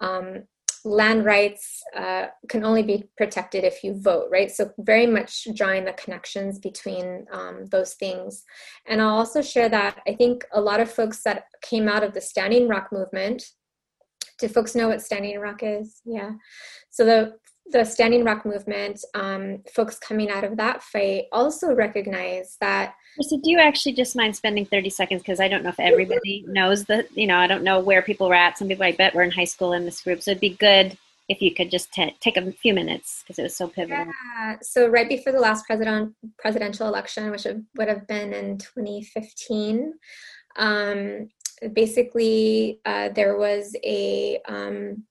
um, land rights uh, can only be protected if you vote, right? So, very much drawing the connections between um, those things. And I'll also share that I think a lot of folks that came out of the Standing Rock movement. Do folks know what Standing Rock is? Yeah. So the the Standing Rock movement, um, folks coming out of that fight also recognize that. So, do you actually just mind spending 30 seconds? Because I don't know if everybody knows that, you know, I don't know where people were at. Some people I bet were in high school in this group. So, it'd be good if you could just t- take a few minutes because it was so pivotal. Yeah. So, right before the last president, presidential election, which would have been in 2015, um, basically uh, there was a um,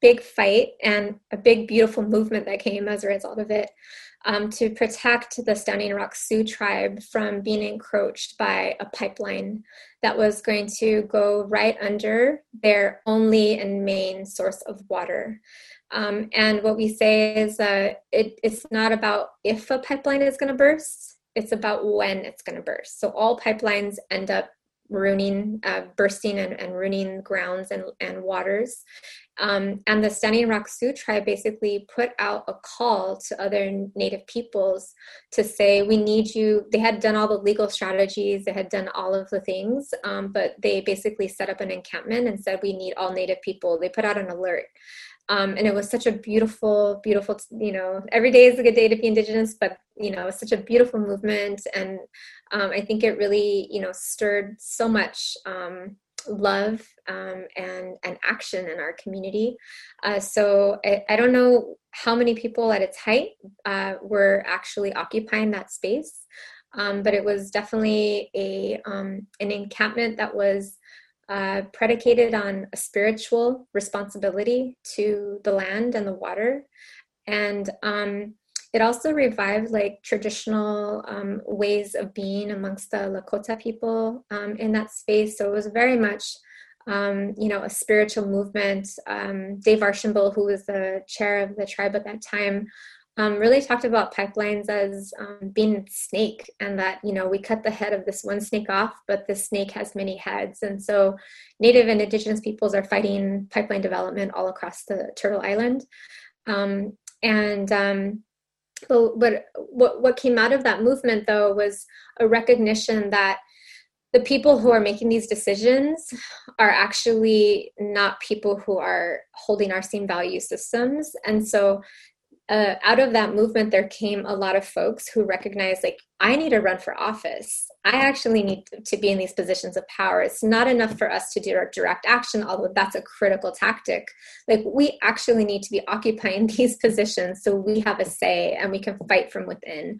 big fight and a big, beautiful movement that came as a result of it um, to protect the Standing Rock Sioux tribe from being encroached by a pipeline that was going to go right under their only and main source of water. Um, and what we say is uh, it, it's not about if a pipeline is going to burst, it's about when it's going to burst. So all pipelines end up ruining, uh, bursting and, and, ruining grounds and, and waters. Um, and the Standing Rock Sioux tribe basically put out a call to other Native peoples to say, we need you. They had done all the legal strategies, they had done all of the things, um, but they basically set up an encampment and said, we need all Native people. They put out an alert. Um, and it was such a beautiful, beautiful, you know, every day is a good day to be Indigenous, but, you know, it was such a beautiful movement. And um, I think it really, you know, stirred so much um, love um, and, and action in our community. Uh, so I, I, don't know how many people at its height uh, were actually occupying that space, um, but it was definitely a, um, an encampment that was uh, predicated on a spiritual responsibility to the land and the water. And um, it also revived like traditional um, ways of being amongst the Lakota people um, in that space. So it was very much, um, you know, a spiritual movement. Um, Dave Archambault, who was the chair of the tribe at that time, um, really talked about pipelines as um, being snake and that you know we cut the head of this one snake off but the snake has many heads and so native and indigenous peoples are fighting pipeline development all across the turtle island um, and um, but what, what what came out of that movement though was a recognition that the people who are making these decisions are actually not people who are holding our same value systems and so uh, out of that movement, there came a lot of folks who recognized, like, I need to run for office. I actually need to be in these positions of power. It's not enough for us to do our direct action, although that's a critical tactic. Like, we actually need to be occupying these positions so we have a say and we can fight from within.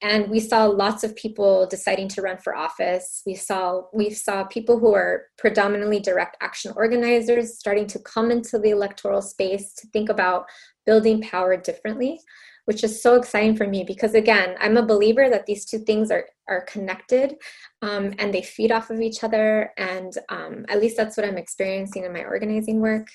And we saw lots of people deciding to run for office. We saw we saw people who are predominantly direct action organizers starting to come into the electoral space to think about building power differently which is so exciting for me because again i'm a believer that these two things are are connected um, and they feed off of each other and um, at least that's what i'm experiencing in my organizing work.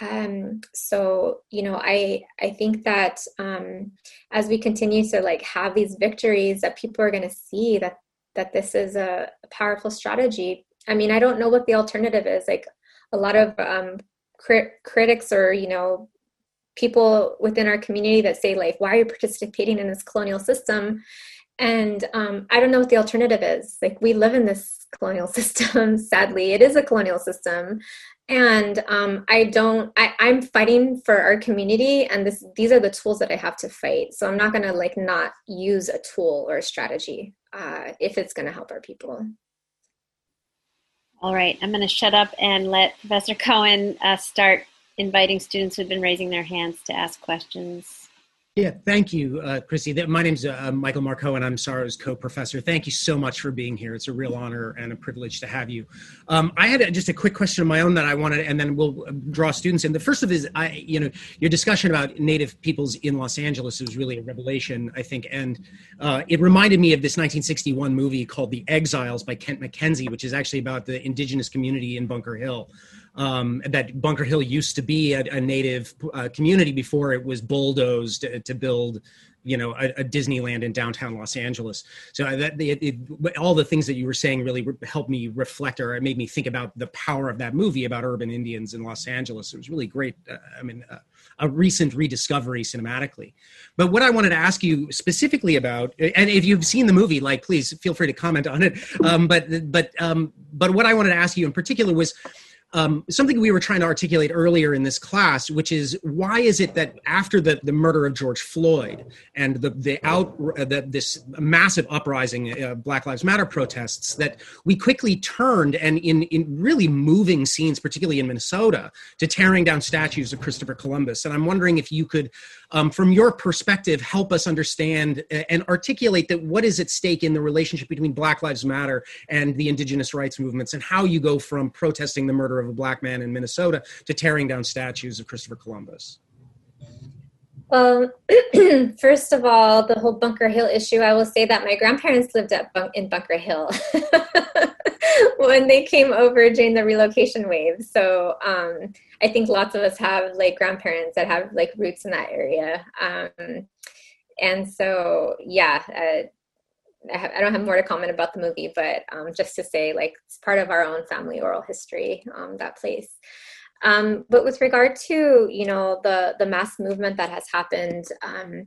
Um, so you know i i think that um, as we continue to like have these victories that people are going to see that that this is a, powerful strategy i mean i don't know what the alternative is. Like a lot of um, crit- critics or you know people within our community that say like why are you participating in this colonial system? And um, i don't know what the alternative is. Like we live in this colonial system sadly. It is a colonial system. And um, i don't I, i'm fighting for our community and this these are the tools that i have to fight. So i'm not going to like not use a tool or a strategy uh, if it's going to help our people. All right. I'm going to shut up and let professor cohen uh, start inviting students who've been raising their hands to ask questions. Yeah, thank you, uh, Chrissy. My name's uh, Michael Marco, and I'm SARU's co-professor. Thank you so much for being here. It's a real honor and a privilege to have you. Um, I had a, just a quick question of my own that I wanted, and then we'll uh, draw students in. The first of is, I, you know, your discussion about Native peoples in Los Angeles was really a revelation, I think, and uh, it reminded me of this 1961 movie called The Exiles by Kent Mackenzie, which is actually about the indigenous community in Bunker Hill. Um, that Bunker Hill used to be a, a native uh, community before it was bulldozed to, to build you know a, a, Disneyland in downtown Los Angeles. So that it, it, all the things that you were saying really helped me reflect, or it made me think about the power of that movie about urban Indians in Los Angeles. It was really great. Uh, I mean, uh, a recent rediscovery cinematically. But what I wanted to ask you specifically about, and if you've seen the movie, like please feel free to comment on it. Um, but but um, but what I wanted to ask you in particular was um, something we were trying to articulate earlier in this class, which is why is it that after the, the murder of George Floyd and the the out uh, the, this massive uprising, uh, Black Lives Matter protests, that we quickly turned and in in really moving scenes, particularly in Minnesota, to tearing down statues of Christopher Columbus. And I'm wondering if you could, um, from your perspective, help us understand uh, and articulate that what is at stake in the relationship between Black Lives Matter and the indigenous rights movements, and how you go from protesting the murder murder of a black man in Minnesota to tearing down statues of Christopher Columbus? Well, first of all, the whole Bunker Hill issue, I will say that my grandparents lived at Bun- in Bunker Hill when they came over during the relocation wave. So um, I think lots of us have like grandparents that have like roots in that area. Um, and so, yeah, uh, I, have, I, don't have more to comment about the movie, but um, just to say, like, it's part of our own family oral history, um, that place. Um, but with regard to, you know, the the mass movement that has happened, um,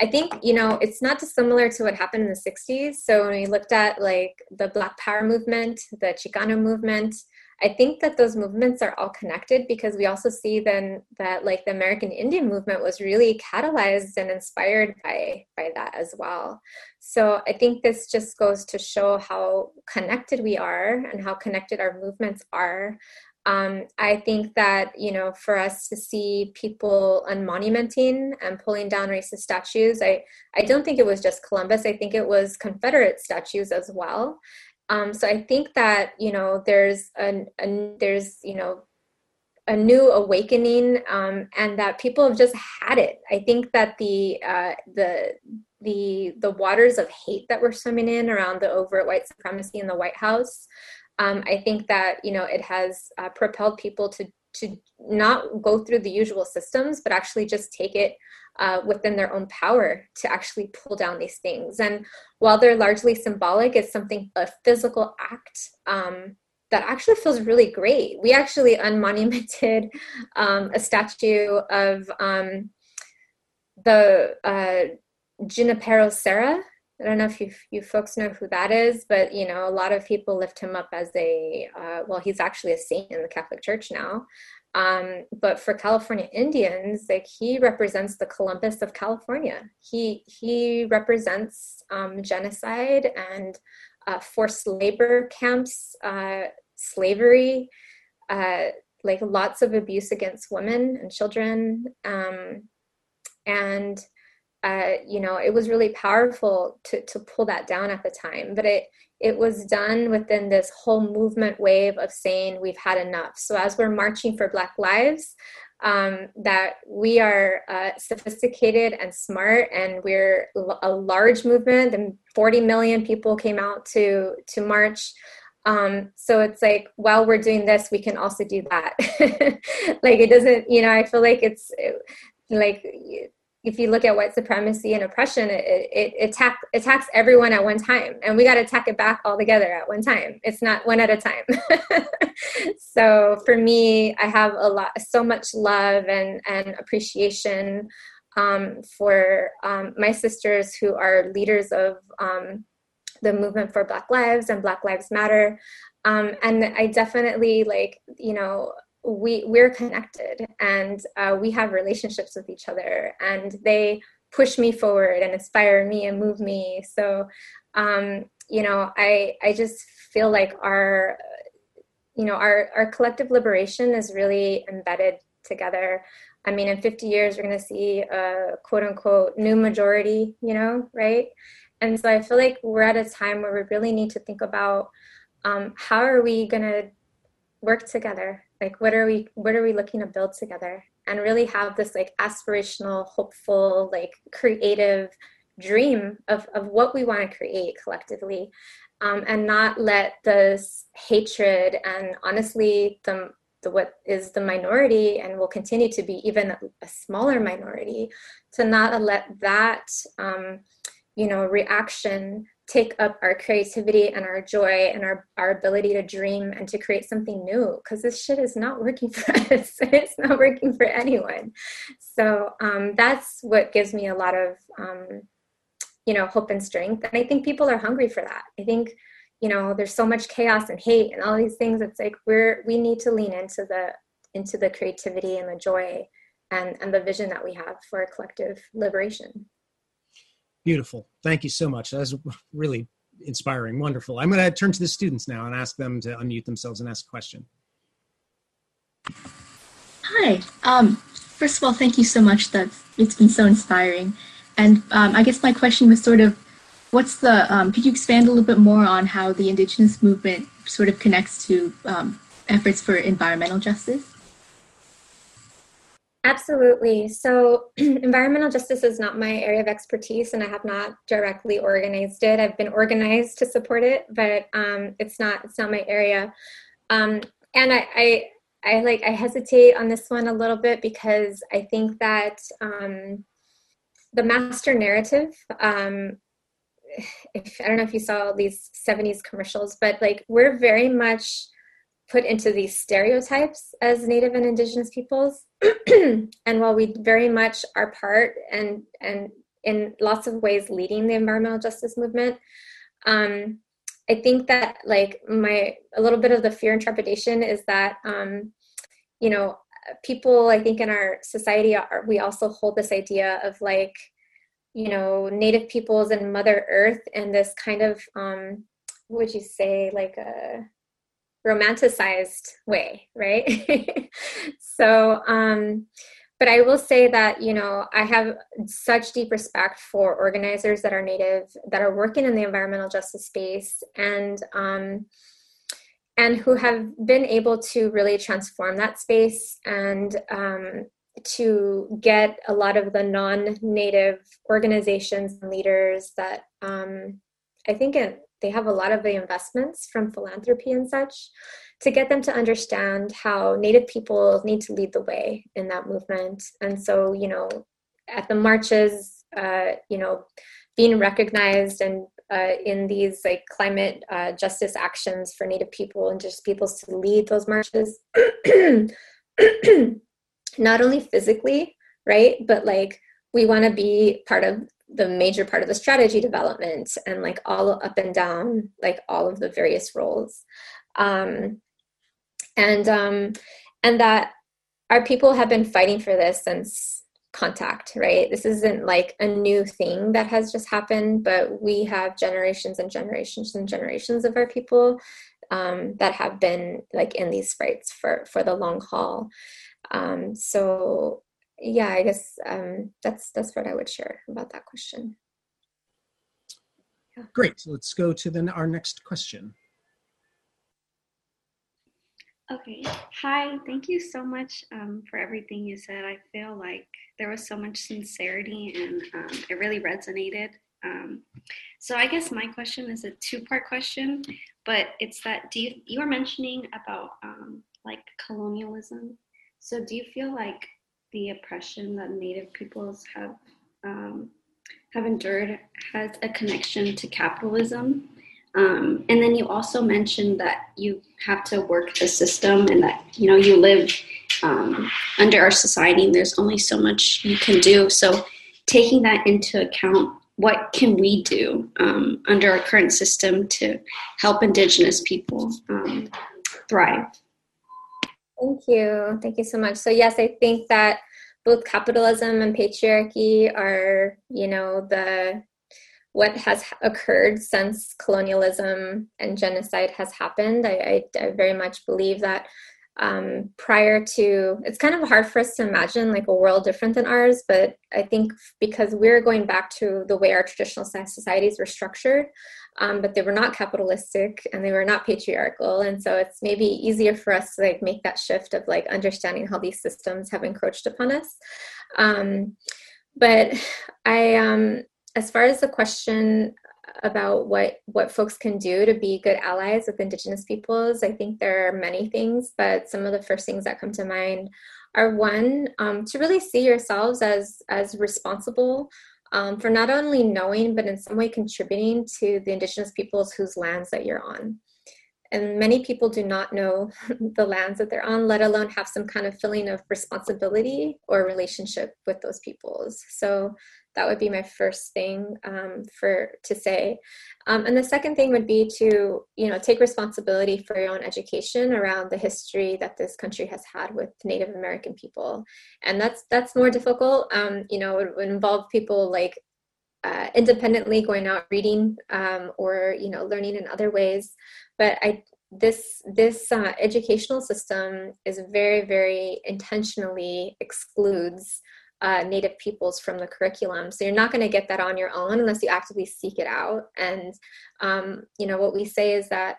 I think, you know, it's not dissimilar to what happened in the 60s. So when we looked at like the Black Power movement, the Chicano movement, I think that those movements are all connected because we also see then that like the American Indian movement was really catalyzed and inspired by by that as well. So I think this just goes to show how connected we are and how connected our movements are. Um, I think that you know, for us to see people unmonumenting and pulling down racist statues, I I don't think it was just Columbus. I think it was Confederate statues as well. Um, so I think that you know there's a, a there's you know a new awakening um, and that people have just had it. I think that the uh, the the the waters of hate that we're swimming in around the overt white supremacy in the White House. Um, I think that you know it has uh, propelled people to to not go through the usual systems, but actually just take it uh, within their own power to actually pull down these things. And while they're largely symbolic, it's something, a physical act um, that actually feels really great. We actually unmonumented um, a statue of um, the uh, Junipero Serra. I don't know if you, you folks know who that is, but you know a lot of people lift him up as a uh, well. He's actually a saint in the Catholic Church now, um, but for California Indians, like he represents the Columbus of California. He he represents um, genocide and uh, forced labor camps, uh, slavery, uh, like lots of abuse against women and children, um, and uh, you know it was really powerful to to pull that down at the time. But it it was done within this whole movement wave of saying we've had enough. So as we're marching for Black Lives, um, that we are uh, sophisticated and smart, and we're a large movement. And 40 million people came out to to march. Um, so it's like while we're doing this, we can also do that. like it doesn't, you know. I feel like it's like if you look at white supremacy and oppression, it, it, it attack, attacks everyone at one time. And we got to attack it back all together at one time. It's not one at a time. so for me, I have a lot, so much love and, and appreciation um, for um, my sisters who are leaders of um, the movement for Black Lives and Black Lives Matter. Um, and I definitely like, you know, we we're connected and uh, we have relationships with each other and they push me forward and inspire me and move me. So um, you know i i just feel like our you know our our collective liberation is really embedded together. I mean in 50 years we're going to see a quote unquote new majority you know right? And so i feel like we're at a time where we really need to think about um, how are we going to work together like what are we what are we looking to build together? And really have this like aspirational hopeful like creative dream of, of what we want to create collectively. Um, and not let this hatred and honestly the the what is the minority and will continue to be even a smaller minority to not let that um, you know reaction take up our creativity and our joy and our, our ability to dream and to create something new because this shit is not working for us. It's not working for anyone. So um, that's what gives me a lot of um, you know hope and strength and i think people are hungry for that. I think you know there's so much chaos and hate and all these things. It's like we're we need to lean into the into the creativity and the joy and and the vision that we have for collective liberation Beautiful. Thank you so much. That was really inspiring. Wonderful. I'm going to turn to the students now and ask them to unmute themselves and ask a question. Hi. Um, first of all, thank you so much. That it's been so inspiring. And um, I guess my question was sort of, what's the? Um, could you expand a little bit more on how the Indigenous movement sort of connects to um, efforts for environmental justice? Absolutely. So, environmental justice is not my area of expertise, and I have not directly organized it. I've been organized to support it, but um, it's not it's not my area. Um, and I, I, I like I hesitate on this one a little bit because I think that um, the master narrative. Um, if I don't know if you saw these '70s commercials, but like we're very much put into these stereotypes as Native and Indigenous peoples. and while we very much are part and and in lots of ways leading the environmental justice movement, um, I think that like my a little bit of the fear and trepidation is that um, you know people I think in our society are, we also hold this idea of like you know native peoples and Mother Earth and this kind of um, what would you say like a romanticized way, right? so, um, but I will say that, you know, I have such deep respect for organizers that are native, that are working in the environmental justice space and, um, and who have been able to really transform that space and um, to get a lot of the non-native organizations and leaders that um, I think in, they have a lot of the investments from philanthropy and such to get them to understand how Native people need to lead the way in that movement. And so, you know, at the marches, uh, you know, being recognized and uh, in these like climate uh, justice actions for Native people and just people to lead those marches, not only physically, right, but like we want to be part of the major part of the strategy development and like all up and down like all of the various roles. Um, and um, and that our people have been fighting for this since contact right? This isn't like a new thing that has just happened but we have generations and generations and generations of our people um, that have been like in these fights for for the long haul. Um, so yeah, I guess um, that's that's what I would share about that question. Yeah. Great. Let's go to then our next question. Okay. Hi. Thank you so much um, for everything you said. I feel like there was so much sincerity and um, it really resonated. Um, so I guess my question is a two-part question, but it's that do you you were mentioning about um, like colonialism. So do you feel like the oppression that Native peoples have um, have endured has a connection to capitalism. Um, and then you also mentioned that you have to work the system and that you know you live um, under our society and there's only so much you can do. So taking that into account, what can we do um, under our current system to help Indigenous people um, thrive? Thank you. Thank you so much. So, yes, I think that both capitalism and patriarchy are, you know, the what has occurred since colonialism and genocide has happened. I, I, I very much believe that um, prior to it's kind of hard for us to imagine like a world different than ours but i think because we're going back to the way our traditional societies were structured um, but they were not capitalistic and they were not patriarchal. And so it's maybe easier for us to like make that shift of like understanding how these systems have encroached upon us. Um, but i um, as far as the question about what what folks can do to be good allies with indigenous peoples. I think there are many things but some of the first things that come to mind are one um, to really see yourselves as as responsible um, for not only knowing but in some way contributing to the indigenous peoples whose lands that you're on. And many people do not know the lands that they're on let alone have some kind of feeling of responsibility or relationship with those peoples. So that would be my first thing um, for to say. Um, and the second thing would be to you know take responsibility for your own education around the history that this country has had with native american people. And that's that's more difficult. Um, you know it would involve people like uh, independently going out reading um, or you know learning in other ways. But i this this uh, educational system is very very intentionally excludes uh, native peoples from the curriculum. So you're not going to get that on your own unless you actively seek it out. And um, you know what we say is that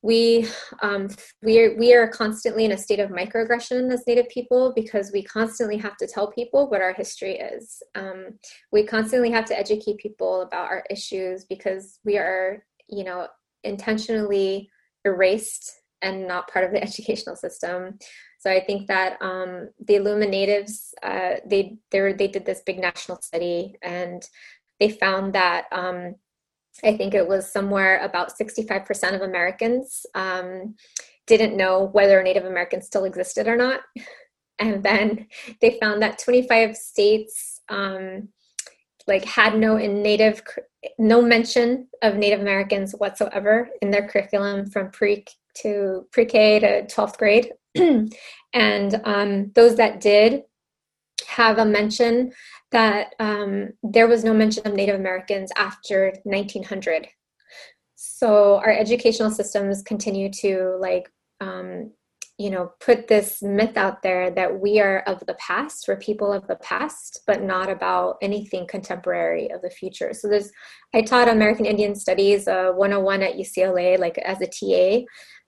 we um, we are we are constantly in a state of microaggression as native people because we constantly have to tell people what our history is. Um, we constantly have to educate people about our issues because we are you know intentionally erased and not part of the educational system so I think that um, the Illuminatives uh, they they did this big national study and they found that um, I think it was somewhere about 65% of Americans um, didn't know whether Native Americans still existed or not. And then they found that 25 states um, like had no native no mention of Native Americans whatsoever in their curriculum from pre to pre-K to 12th grade. and um, those that did have a mention that um, there was no mention of Native Americans after 1900. So our educational systems continue to like, um, you know, put this myth out there that we are of the past, we're people of the past, but not about anything contemporary of the future. So there's, I taught American Indian Studies uh, 101 at UCLA, like as a TA,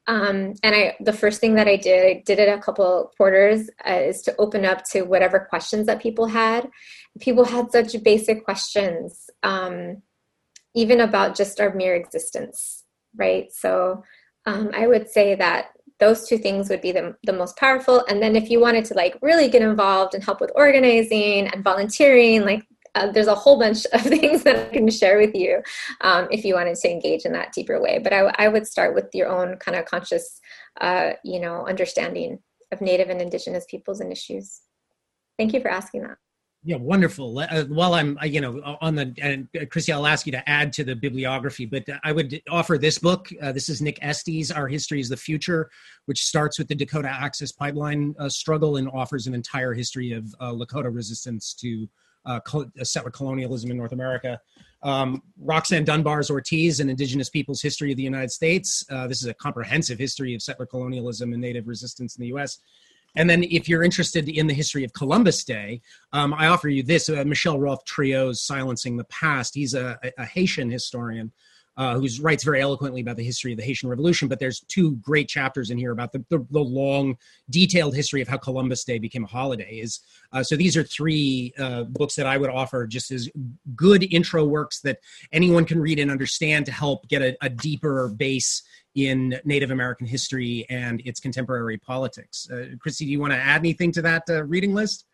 um, and I, the first thing that I did, I did it a couple quarters, uh, is to open up to whatever questions that people had. People had such basic questions, um, even about just our mere existence, right? So um, I would say that those two things would be the, the most powerful. And then if you wanted to like really get involved and help with organizing and volunteering, like uh, there's a whole bunch of things that I can share with you um, if you wanted to engage in that deeper way. But I, I would start with your own kind of conscious, uh, you know, understanding of Native and Indigenous peoples and issues. Thank you for asking that. Yeah, wonderful. Uh, while I'm, uh, you know, on the, and uh, Chrissy, I'll ask you to add to the bibliography, but I would offer this book. Uh, this is Nick Estes, Our History is the Future, which starts with the Dakota Access Pipeline uh, struggle and offers an entire history of uh, Lakota resistance to uh, settler colonialism in North America. Um, Roxanne Dunbar's Ortiz, An Indigenous Peoples History of the United States. Uh, this is a comprehensive history of settler colonialism and Native resistance in the U.S. And then, if you're interested in the history of Columbus Day, um, I offer you this uh, Michel Rolph Trouillot's Silencing the Past. He's a, a Haitian historian uh, who writes very eloquently about the history of the Haitian Revolution. But there's two great chapters in here about the, the, the long, detailed history of how Columbus Day became a holiday. Is uh, so these are three uh, books that I would offer just as good intro works that anyone can read and understand to help get a, a deeper base in Native American history and its contemporary politics. Uh, Chrissy, do you want to add anything to that uh, reading list?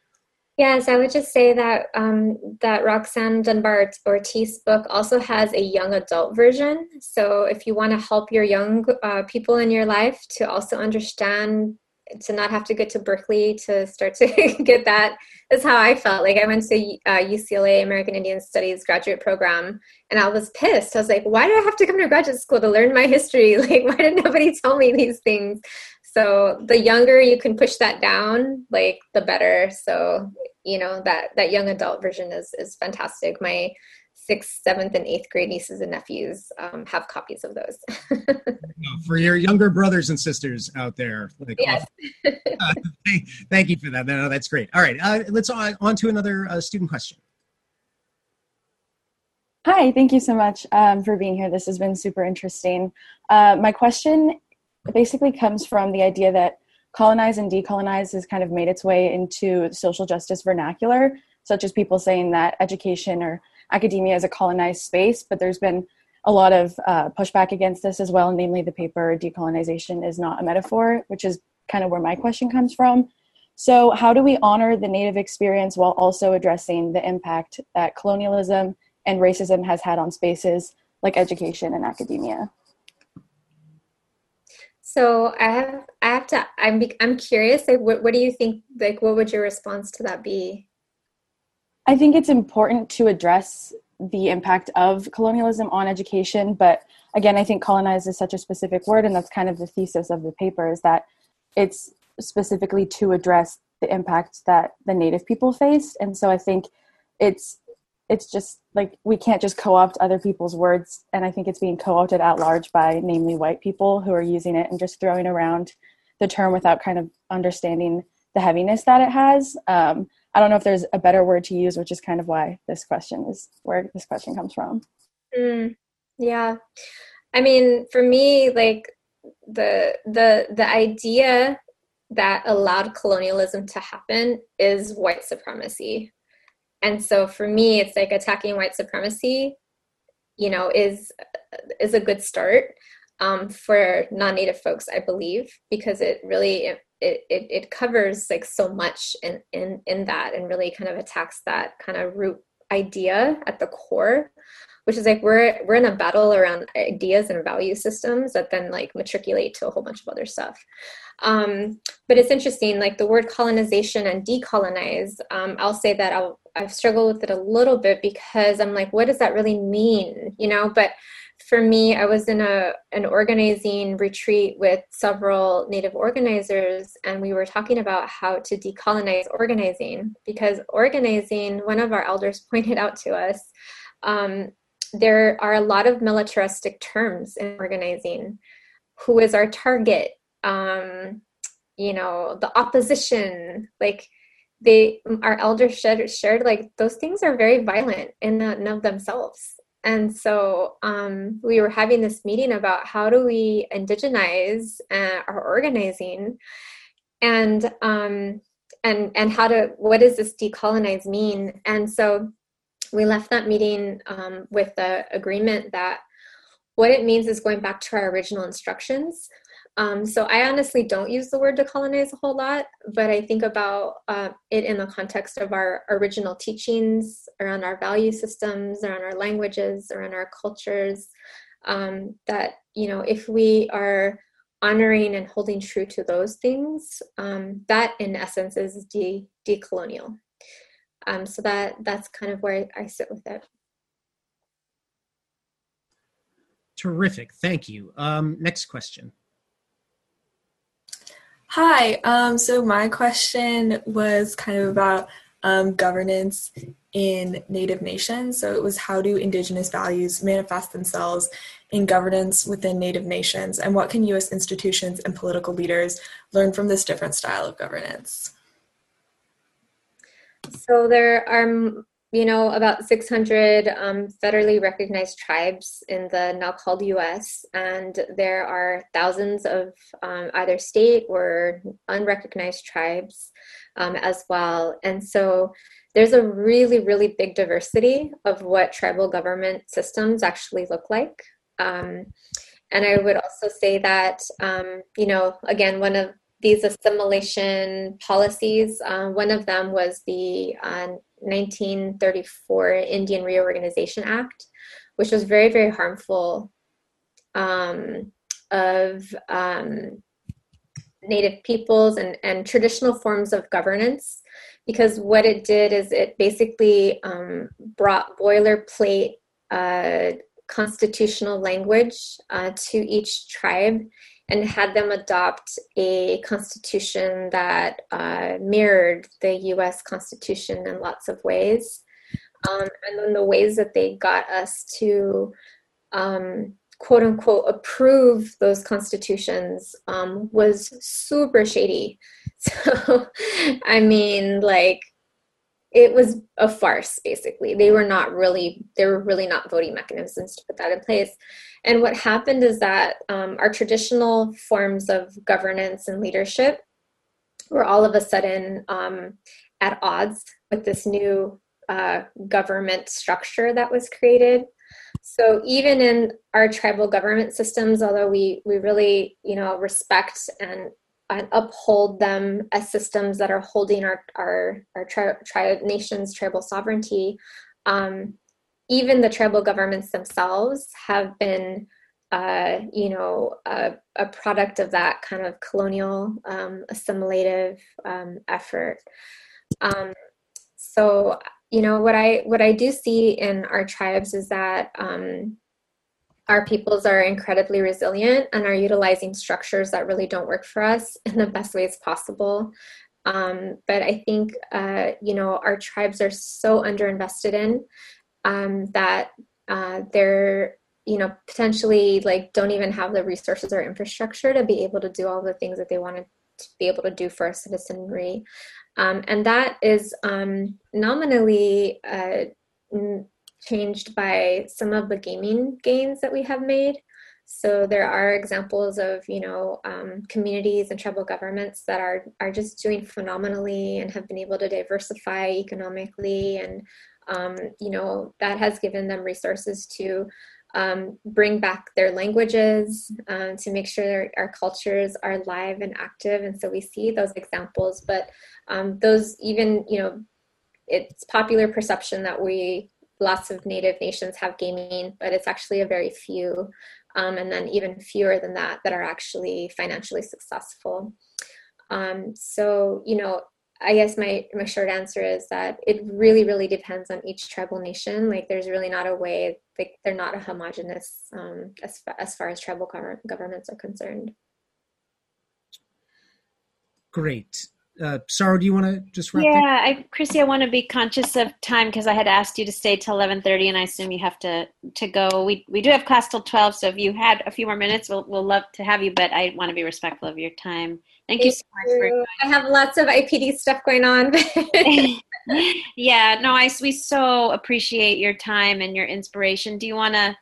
Yes, I would just say that um, that Roxanne Dunbar Ortiz book also has a young adult version. So if you want to help your young uh, people in your life to also understand, to not have to get to Berkeley to start to get that, that's how I felt. Like I went to uh, UCLA American Indian Studies graduate program, and I was pissed. I was like, why do I have to come to graduate school to learn my history? Like, why did nobody tell me these things? So the younger you can push that down like the better so you know that that young adult version is is fantastic my sixth seventh and eighth grade nieces and nephews um, have copies of those for your younger brothers and sisters out there like, yes. uh, thank, thank, you for that no, that's great all right uh, let's on, on to another uh, student question Hi, thank you so much um, for being here. This has been super interesting. Uh, my question it basically comes from the idea that colonize and decolonize has kind of made its way into social justice vernacular, such as people saying that education or academia is a colonized space, but there's been a lot of uh, pushback against this as well, namely the paper Decolonization is Not a Metaphor, which is kind of where my question comes from. So, how do we honor the Native experience while also addressing the impact that colonialism and racism has had on spaces like education and academia? So I have, I have to, I'm, I'm curious. Like, what, what do you think? Like, what would your response to that be? I think it's important to address the impact of colonialism on education, but again, I think colonize is such a specific word, and that's kind of the thesis of the paper is that it's specifically to address the impact that the native people faced and so i think it's it's just like we can't just co-opt other people's words. And i think it's being co-opted at large by namely white people who are using it and just throwing around the term without kind of understanding the heaviness that it has. Um, i don't know if there's a better word to use which is kind of why this question is where this question comes from. Mm, yeah. I mean for me like the the the idea that allowed colonialism to happen is white supremacy and so for me it's like attacking white supremacy you know is is a good start um, for non-native folks i believe because it really it, it, it covers like so much in, in in that and really kind of attacks that kind of root idea at the core which is like we're we're in a battle around ideas and value systems that then like matriculate to a whole bunch of other stuff. Um, but it's interesting like the word colonization and decolonize um, i'll say that I'll, i've struggled with it a little bit because i'm like what does that really mean you know but for me i was in a an organizing retreat with several native organizers and we were talking about how to decolonize organizing because organizing one of our elders pointed out to us um, there are a lot of militaristic terms in organizing. Who is our target? Um, you know, the opposition. Like they, our elders shared, shared like those things are very violent in and of themselves. And so um, we were having this meeting about how do we indigenize uh, our organizing, and um, and and how to what does this decolonize mean? And so we left that meeting um, with the agreement that what it means is going back to our original instructions. Um, so I honestly don't use the word decolonize a whole lot, but I think about uh, it in the context of our original teachings around our value systems, around our languages, around our cultures. Um, that you know, if we are honoring and holding true to those things, um, that in essence is de decolonial. Um, so that that's kind of where I, I sit with it. Terrific, thank you. Um, next question. Hi. Um, so my question was kind of about um, governance in Native nations. So it was how do Indigenous values manifest themselves in governance within Native nations, and what can U.S. institutions and political leaders learn from this different style of governance? So there are, you know, about 600 um, federally recognized tribes in the now called U.S., and there are thousands of um, either state or unrecognized tribes um, as well. And so there's a really, really big diversity of what tribal government systems actually look like. Um, and I would also say that, um, you know, again, one of these assimilation policies. Uh, one of them was the uh, 1934 Indian Reorganization Act, which was very, very harmful um, of um, Native peoples and, and traditional forms of governance. Because what it did is it basically um, brought boilerplate uh, constitutional language uh, to each tribe and had them adopt a constitution that uh, mirrored the US Constitution in lots of ways. Um, and then the ways that they got us to um, quote unquote approve those constitutions um, was super shady. So, I mean, like, it was a farce basically. They were not really there were really not voting mechanisms to put that in place. And what happened is that um, our traditional forms of governance and leadership were all of a sudden um, at odds with this new uh, government structure that was created. So even in our tribal government systems, although we we really you know respect and, and uphold them as systems that are holding our our our tri- tri- nation's tribal sovereignty, um, even the tribal governments themselves have been uh, you know, a, a, product of that kind of colonial um, assimilative um, effort. Um, so, you know, what I what I do see in our tribes is that um, our peoples are incredibly resilient and are utilizing structures that really don't work for us in the best ways possible. Um, but I think, uh, you know, our tribes are so underinvested in um, that uh, they're you know potentially like don't even have the resources or infrastructure to be able to do all the things that they want to be able to do for our citizenry um, and that is um, nominally uh, changed by some of the gaming gains that we have made so there are examples of you know um, communities and tribal governments that are are just doing phenomenally and have been able to diversify economically and um, you know that has given them resources to um, bring back their languages um, to make sure our cultures are live and active. And so we see those examples, but um, those even, you know, it's popular perception that we, lots of native nations have gaming, but it's actually a very few. Um, and then even fewer than that that are actually financially successful. Um, so, you know, I guess my my short answer is that it really really depends on each tribal nation. Like there's really not a way like they're not a homogenous um, as as far as tribal governments are concerned. Great. Uh, Sarah, do you want to just wrap? Yeah, I, Chrissy, I want to be conscious of time because I had asked you to stay till eleven thirty, and I assume you have to to go. We we do have class till twelve, so if you had a few more minutes, we'll we'll love to have you. But I want to be respectful of your time. Thank, Thank you so much for. I have lots of IPD stuff going on. yeah, no, I we so appreciate your time and your inspiration. Do you want to?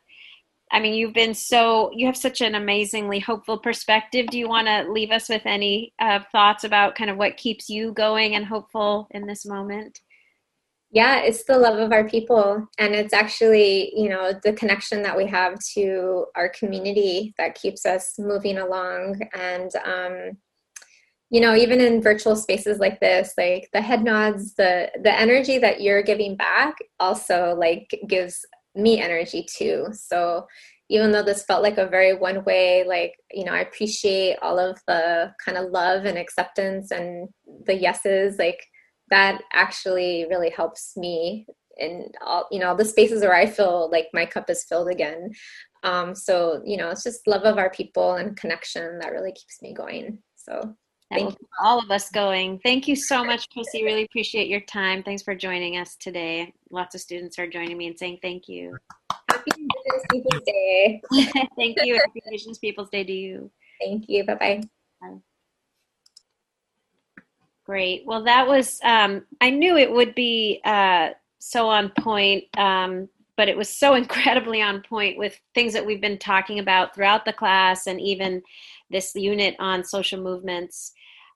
I mean, you've been so, you have such an amazingly hopeful perspective. Do you want to leave us with any uh, thoughts about kind of what keeps you going and hopeful in this moment? Yeah, it's the love of our people. And it's actually, you know, the connection that we have to our community that keeps us moving along. And, um, you know, even in virtual spaces like this, like the head nods, the the energy that you're giving back also like gives me energy too. So even though this felt like a very one way, like, you know, I appreciate all of the kind of love and acceptance and the yeses, like that actually really helps me in all, you know, the spaces where I feel like my cup is filled again. Um, so, you know, it's just love of our people and connection that really keeps me going. So Thank you. all of us going. Thank you so much, Chrissy. Really appreciate your time. Thanks for joining us today. Lots of students are joining me and saying thank you. Happy Indigenous Peoples Day. thank you. Happy Indigenous Peoples Day to you. Thank you. Bye-bye. Bye. Great. Well, that was, um, I knew it would be uh, so on point, um, but it was so incredibly on point with things that we've been talking about throughout the class and even this unit on social movements.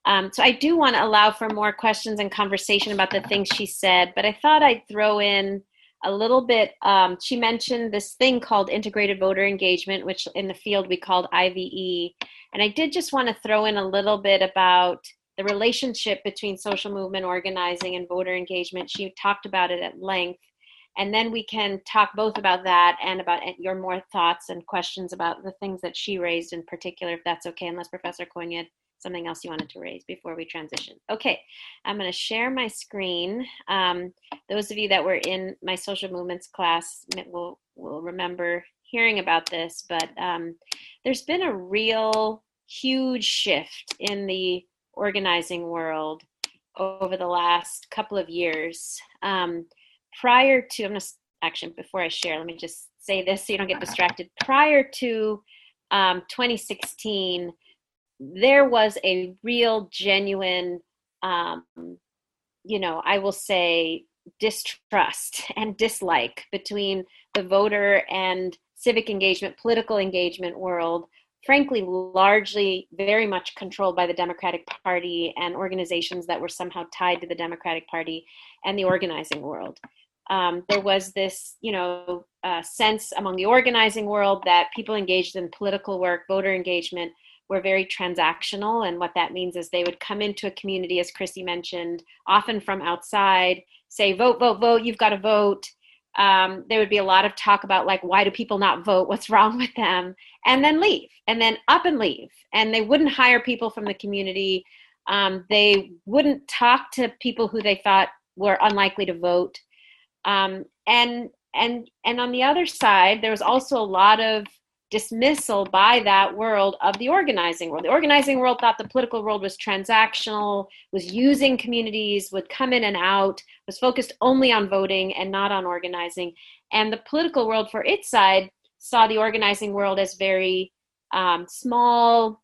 Um, so I do want to allow for more questions and conversation about the things she said, but I thought I'd throw in a little bit. Um, she mentioned this thing called integrated voter engagement, which in the field we called IVE. And I did just want to throw in a little bit about the relationship between social movement organizing and voter engagement. She talked about it at length. And then we can talk both about that and about your more thoughts and questions about the things that she raised in particular, if that's okay, unless Professor Coyne had something else you wanted to raise before we transition. Okay, I'm going to share my screen. Um, those of you that were in my social movements class will, will remember hearing about this, but um, there's been a real huge shift in the organizing world over the last couple of years. Um, prior to, I'm going to actually, before I share, let me just say this so you don't get distracted. Prior to um, 2016, there was a real, genuine, um, you know, I will say distrust and dislike between the voter and civic engagement, political engagement world frankly, largely very much controlled by the Democratic Party and organizations that were somehow tied to the Democratic Party and the organizing world. Um, there was this, you know, uh, sense among the organizing world that people engaged in political work, voter engagement, were very transactional. And what that means is they would come into a community, as Chrissy mentioned, often from outside, say, vote, vote, vote, you've got to vote. Um, there would be a lot of talk about, like, why do people not vote? What's wrong with them? And then leave, and then up and leave. And they wouldn't hire people from the community. Um, they wouldn't talk to people who they thought were unlikely to vote. Um, and and and on the other side, there was also a lot of dismissal by that world of the organizing world. The organizing world thought the political world was transactional, was using communities, would come in and out, was focused only on voting and not on organizing. And the political world, for its side, saw the organizing world as very um, small,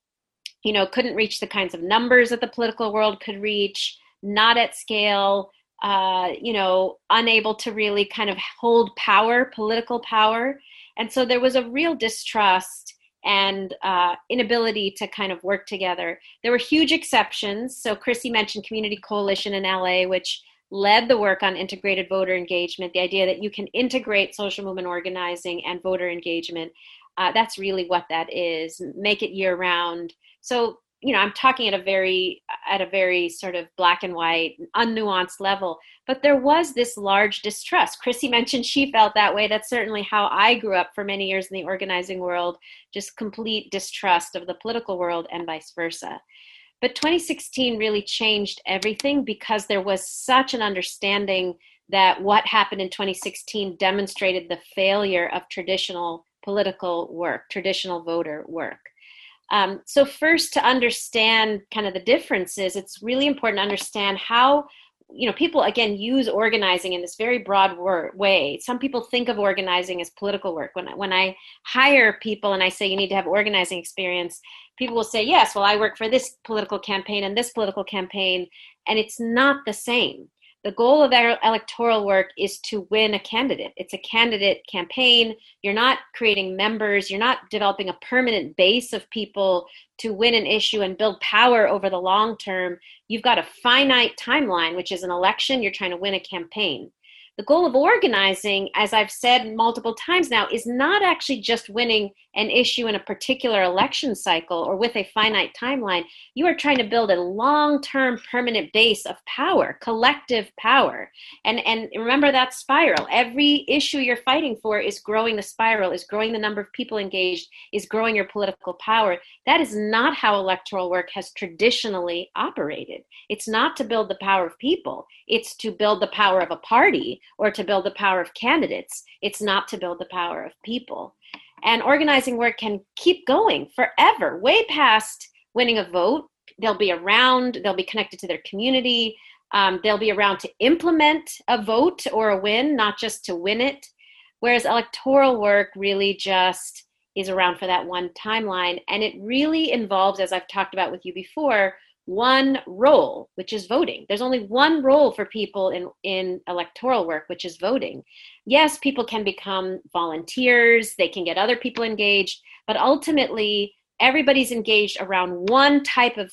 you know, couldn't reach the kinds of numbers that the political world could reach, not at scale. Uh, you know, unable to really kind of hold power, political power. And so there was a real distrust and uh, inability to kind of work together. There were huge exceptions. So Chrissy mentioned Community Coalition in LA, which led the work on integrated voter engagement, the idea that you can integrate social movement organizing and voter engagement. Uh, that's really what that is. Make it year round. So you know i'm talking at a very at a very sort of black and white unnuanced level but there was this large distrust. Chrissy mentioned she felt that way. That's certainly how i grew up for many years in the organizing world just complete distrust of the political world and vice versa. But 2016 really changed everything because there was such an understanding that what happened in 2016 demonstrated the failure of traditional political work traditional voter work um, so, first, to understand kind of the differences, it's really important to understand how you know people again use organizing in this very broad word, way. Some people think of organizing as political work. When when i hire people and i say you need to have organizing experience people will say yes well i work for this political campaign and this political campaign and it's not the same the goal of our electoral work is to win a candidate. It's a candidate campaign. You're not creating members, you're not developing a permanent base of people to win an issue and build power over the long term. You've got a finite timeline, which is an election. You're trying to win a campaign. The goal of organizing, as I've said multiple times now, is not actually just winning an issue in a particular election cycle or with a finite timeline. You are trying to build a long term permanent base of power, collective power. And, and remember that spiral. Every issue you're fighting for is growing the spiral, is growing the number of people engaged, is growing your political power. That is not how electoral work has traditionally operated. It's not to build the power of people, it's to build the power of a party or to build the power of candidates. It's not to build the power of people. And organizing work can keep going forever, way past winning a vote. They'll be around, they'll be connected to their community, um, they'll be around to implement a vote or a win, not just to win it. Whereas electoral work really just is around for that one timeline. And it really involves, as I've talked about with you before, one role, which is voting. There's only one role for people in, in electoral work, which is voting. Yes, people can become volunteers, they can get other people engaged, but ultimately, everybody's engaged around one type of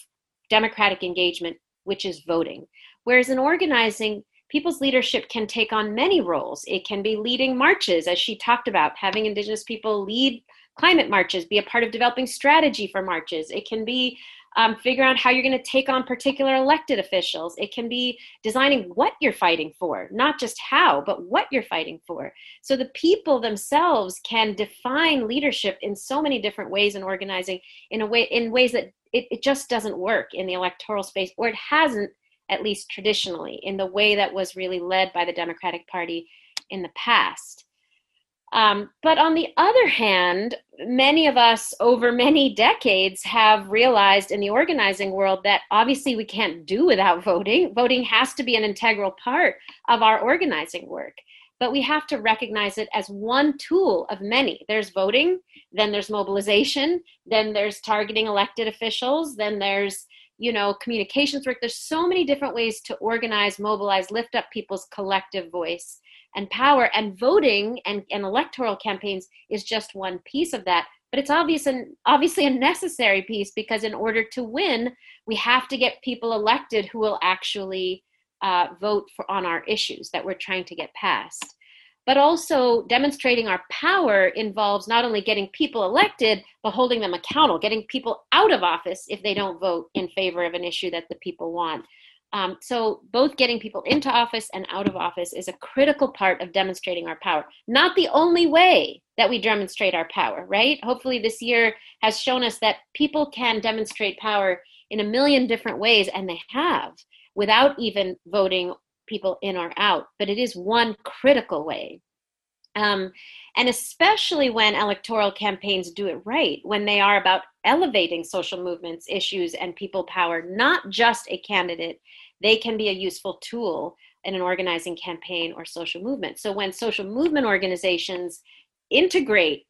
democratic engagement, which is voting. Whereas in organizing, people's leadership can take on many roles. It can be leading marches, as she talked about, having Indigenous people lead climate marches, be a part of developing strategy for marches. It can be um, figure out how you're going to take on particular elected officials. It can be designing what you're fighting for, not just how, but what you're fighting for. So the people themselves can define leadership in so many different ways in organizing in a way in ways that it, it just doesn't work in the electoral space, or it hasn't at least traditionally in the way that was really led by the Democratic Party in the past. Um, but on the other hand, many of us over many decades have realized in the organizing world that obviously we can't do without voting. Voting has to be an integral part of our organizing work. But we have to recognize it as one tool of many. There's voting, then there's mobilization, then there's targeting elected officials, then there's you know communications work there's so many different ways to organize mobilize lift up people's collective voice and power and voting and, and electoral campaigns is just one piece of that but it's obvious and obviously a necessary piece because in order to win we have to get people elected who will actually uh, vote for on our issues that we're trying to get passed. But also demonstrating our power involves not only getting people elected, but holding them accountable, getting people out of office if they don't vote in favor of an issue that the people want. Um, so, both getting people into office and out of office is a critical part of demonstrating our power. Not the only way that we demonstrate our power, right? Hopefully, this year has shown us that people can demonstrate power in a million different ways, and they have without even voting people in or out. But it is one critical way. Um, and especially when electoral campaigns do it right, when they are about elevating social movements, issues, and people power, not just a candidate, they can be a useful tool in an organizing campaign or social movement. So when social movement organizations integrate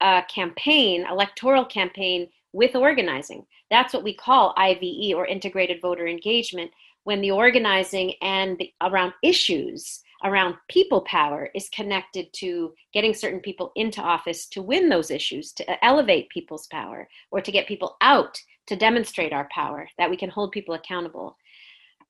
a campaign, electoral campaign, with organizing, that's what we call IVE or integrated voter engagement. When the organizing and the, around issues around people power is connected to getting certain people into office to win those issues, to elevate people's power, or to get people out to demonstrate our power, that we can hold people accountable.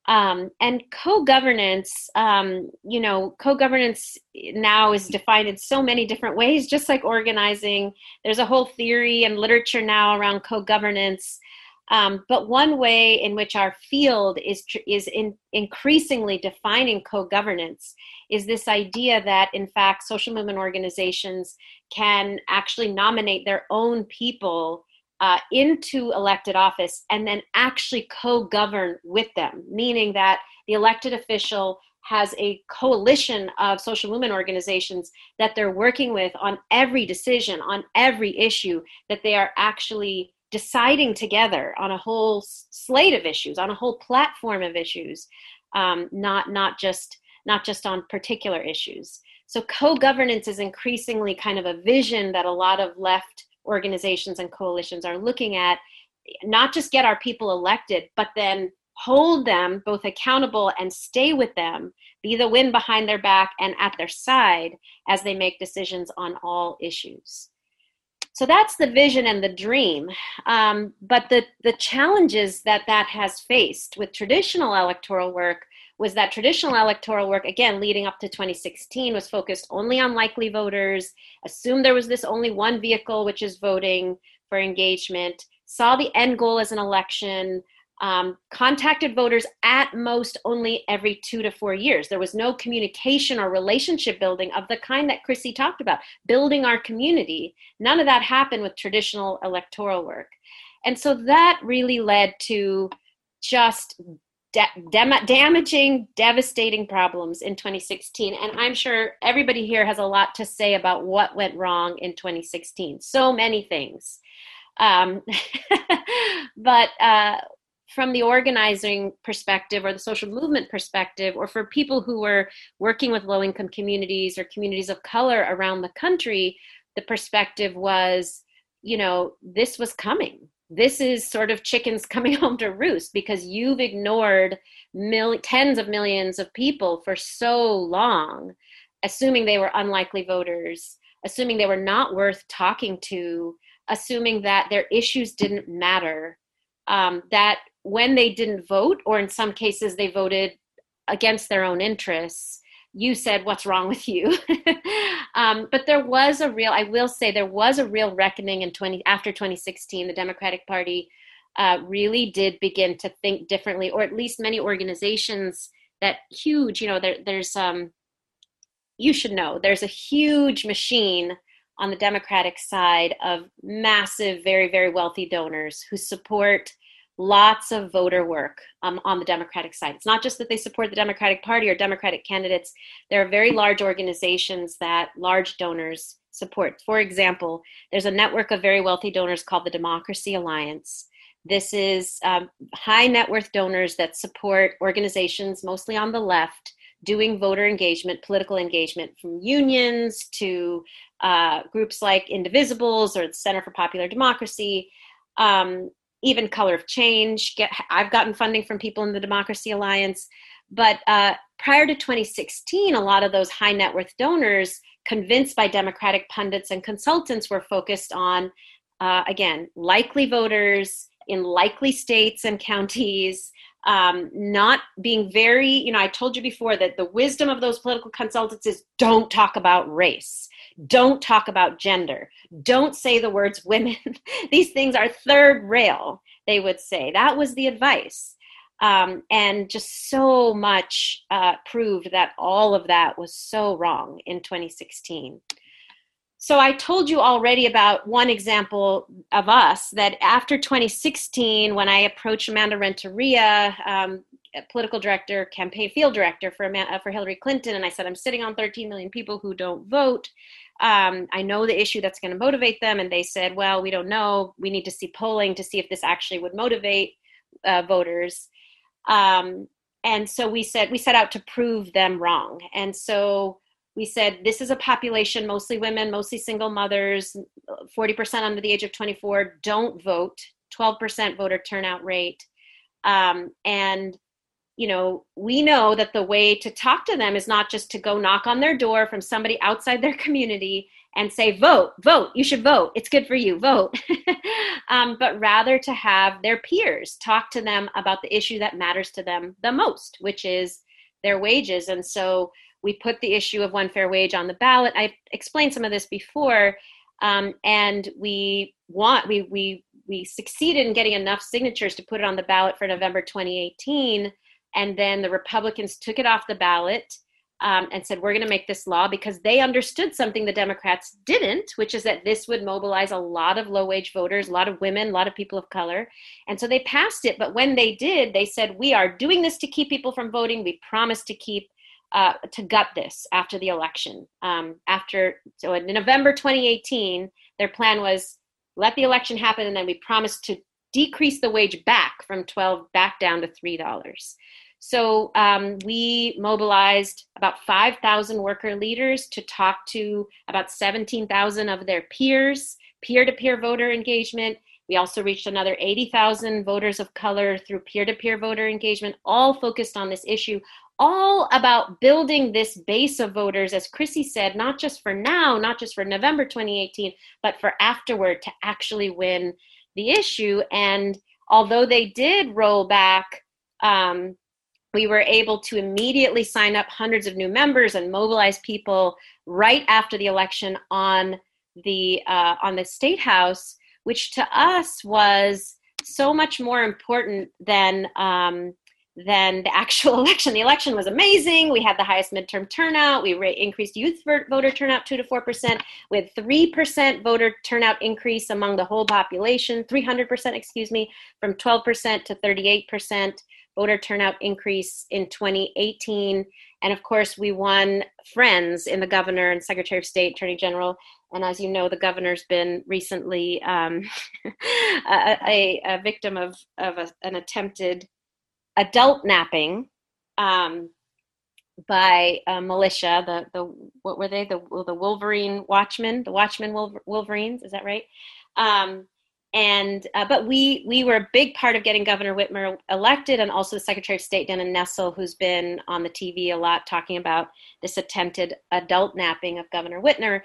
Um, and co-governance, um, you know, co-governance now is defined in so many different ways, just like organizing. There's a whole theory and literature now around co-governance. Um, but one way in which our field is is in increasingly defining co-governance is this idea that, in fact, social movement organizations can actually nominate their own people uh, into elected office and then actually co-govern with them, meaning that the elected official has a coalition of social movement organizations that they're working with on every decision, on every issue that they are actually deciding together on a whole slate of issues, on a whole platform of issues, um, not not just not just on particular issues. So co-governance is increasingly kind of a vision that a lot of left organizations and coalitions are looking at. Not just get our people elected, but then hold them both accountable and stay with them, be the wind behind their back and at their side as they make decisions on all issues so that's the vision and the dream um, but the the challenges that that has faced with traditional electoral work was that traditional electoral work again leading up to 2016 was focused only on likely voters assumed there was this only one vehicle which is voting for engagement saw the end goal as an election um, contacted voters at most only every two to four years. There was no communication or relationship building of the kind that Chrissy talked about, building our community. None of that happened with traditional electoral work. And so that really led to just da- damaging, devastating problems in 2016. And I'm sure everybody here has a lot to say about what went wrong in 2016. So many things. Um, but uh, from the organizing perspective or the social movement perspective, or for people who were working with low income communities or communities of color around the country, the perspective was, you know, this was coming. This is sort of chickens coming home to roost because you've ignored mil- tens of millions of people for so long, assuming they were unlikely voters, assuming they were not worth talking to, assuming that their issues didn't matter. Um, that when they didn't vote, or in some cases they voted against their own interests, you said, What's wrong with you? um, but there was a real, I will say, there was a real reckoning in 20, after 2016. The Democratic Party uh, really did begin to think differently, or at least many organizations that huge, you know, there, there's, um, you should know, there's a huge machine on the Democratic side of massive, very, very wealthy donors who support lots of voter work um, on the Democratic side. It's not just that they support the Democratic Party or Democratic candidates, there are very large organizations that large donors support. For example, there's a network of very wealthy donors called the Democracy Alliance. This is um, high net worth donors that support organizations mostly on the left doing voter engagement, political engagement, from unions to uh, groups like Indivisibles or the Center for Popular Democracy. Um, even color of change get i've gotten funding from people in the democracy alliance but uh, prior to 2016 a lot of those high net worth donors convinced by democratic pundits and consultants were focused on uh, again likely voters in likely states and counties um, not being very, you know, I told you before that the wisdom of those political consultants is don't talk about race, don't talk about gender, don't say the words women. These things are third rail, they would say. That was the advice. Um, and just so much uh, proved that all of that was so wrong in 2016. So I told you already about one example of us that after 2016, when I approached Amanda Renteria, um, political director, campaign field director for uh, for Hillary Clinton, and I said, I'm sitting on 13 million people who don't vote. Um, I know the issue that's going to motivate them, and they said, well, we don't know. We need to see polling to see if this actually would motivate uh, voters. Um, and so we said we set out to prove them wrong, and so we said this is a population mostly women mostly single mothers 40% under the age of 24 don't vote 12% voter turnout rate um, and you know we know that the way to talk to them is not just to go knock on their door from somebody outside their community and say vote vote you should vote it's good for you vote um, but rather to have their peers talk to them about the issue that matters to them the most which is their wages and so we put the issue of one fair wage on the ballot. I explained some of this before, um, and we want we we we succeeded in getting enough signatures to put it on the ballot for November 2018, and then the Republicans took it off the ballot. Um, and said, We're going to make this law because they understood something the Democrats didn't, which is that this would mobilize a lot of low wage voters, a lot of women, a lot of people of color. And so they passed it. But when they did, they said, We are doing this to keep people from voting. We promise to keep uh, to gut this after the election. Um, after so in November 2018, their plan was let the election happen, and then we promised to decrease the wage back from 12 back down to three dollars. So um, we mobilized about 5,000 worker leaders to talk to about 17,000 of their peers, peer-to-peer voter engagement. We also reached another 80,000 voters of color through peer to peer voter engagement, all focused on this issue, all about building this base of voters, as Chrissy said, not just for now, not just for November 2018, but for afterward to actually win the issue. And although they did roll back, um, we were able to immediately sign up hundreds of new members and mobilize people right after the election on the uh, on the state house, which to us was so much more important than um, than the actual election. The election was amazing. We had the highest midterm turnout. We increased youth voter turnout 2 to 4%, with 3% voter turnout increase among the whole population, 300%, excuse me, from 12% to 38% voter turnout increase in 2018. And of course, we won friends in the governor and secretary of state, attorney general. And as you know, the governor's been recently um, a, a, a, victim of, of a, an attempted adult napping um, by militia. The the what were they? The the Wolverine Watchmen, the Watchmen Wolverines. Is that right? Um, and uh, but we we were a big part of getting Governor Whitmer elected, and also the Secretary of State Dana Nessel, who's been on the TV a lot talking about this attempted adult napping of Governor Whitmer.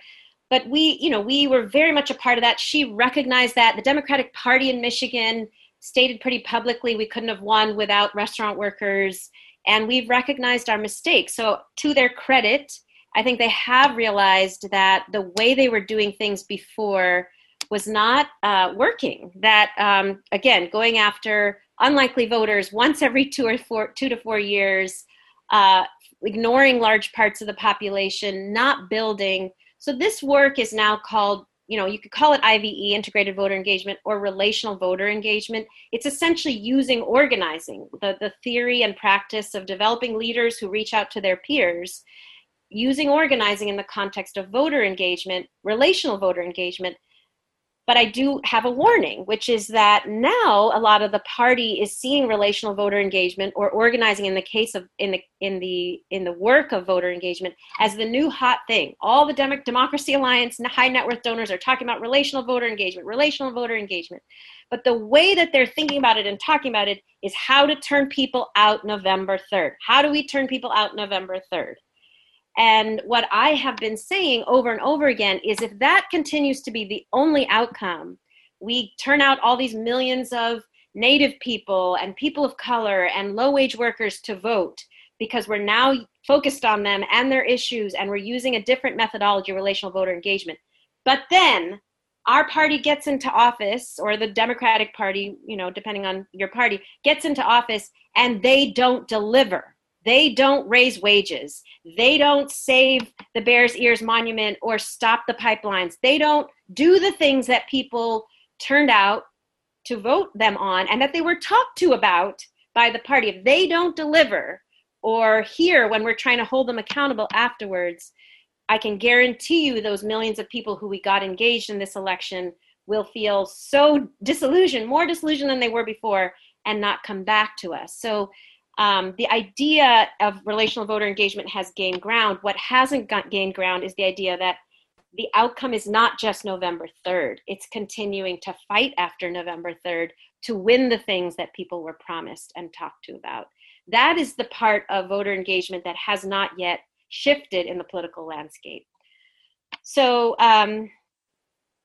But we, you know, we were very much a part of that. She recognized that the Democratic Party in Michigan stated pretty publicly we couldn't have won without restaurant workers, and we've recognized our mistakes. So, to their credit, I think they have realized that the way they were doing things before was not uh, working. That um, again, going after unlikely voters once every two or four, two to four years, uh, ignoring large parts of the population, not building. So this work is now called you know, you could call it IVE, integrated voter engagement, or relational voter engagement. It's essentially using organizing, the, the theory and practice of developing leaders who reach out to their peers, using organizing in the context of voter engagement, relational voter engagement, but I do have a warning, which is that now a lot of the party is seeing relational voter engagement or organizing in the case of in the in the in the work of voter engagement as the new hot thing. All the Demo- Democracy Alliance and high net worth donors are talking about relational voter engagement, relational voter engagement. But the way that they're thinking about it and talking about it is how to turn people out November 3rd. How do we turn people out November 3rd? And what I have been saying over and over again is if that continues to be the only outcome, we turn out all these millions of Native people and people of color and low wage workers to vote because we're now focused on them and their issues and we're using a different methodology, relational voter engagement. But then our party gets into office or the democratic party you know depending on your party gets into office and they don't deliver they don't raise wages. They don't save the bears ears monument or stop the pipelines. They don't do the things that people turned out to vote them on and that they were talked to about by the party. If they don't deliver or here when we're trying to hold them accountable afterwards I can guarantee you those millions of people who we got engaged in this election will feel so disillusioned, more disillusioned than they were before, and not come back to us. So um, the idea of relational voter engagement has gained ground. What hasn't got gained ground is the idea that the outcome is not just November 3rd. It's continuing to fight after November 3rd to win the things that people were promised and talked to about. That is the part of voter engagement that has not yet shifted in the political landscape. So um,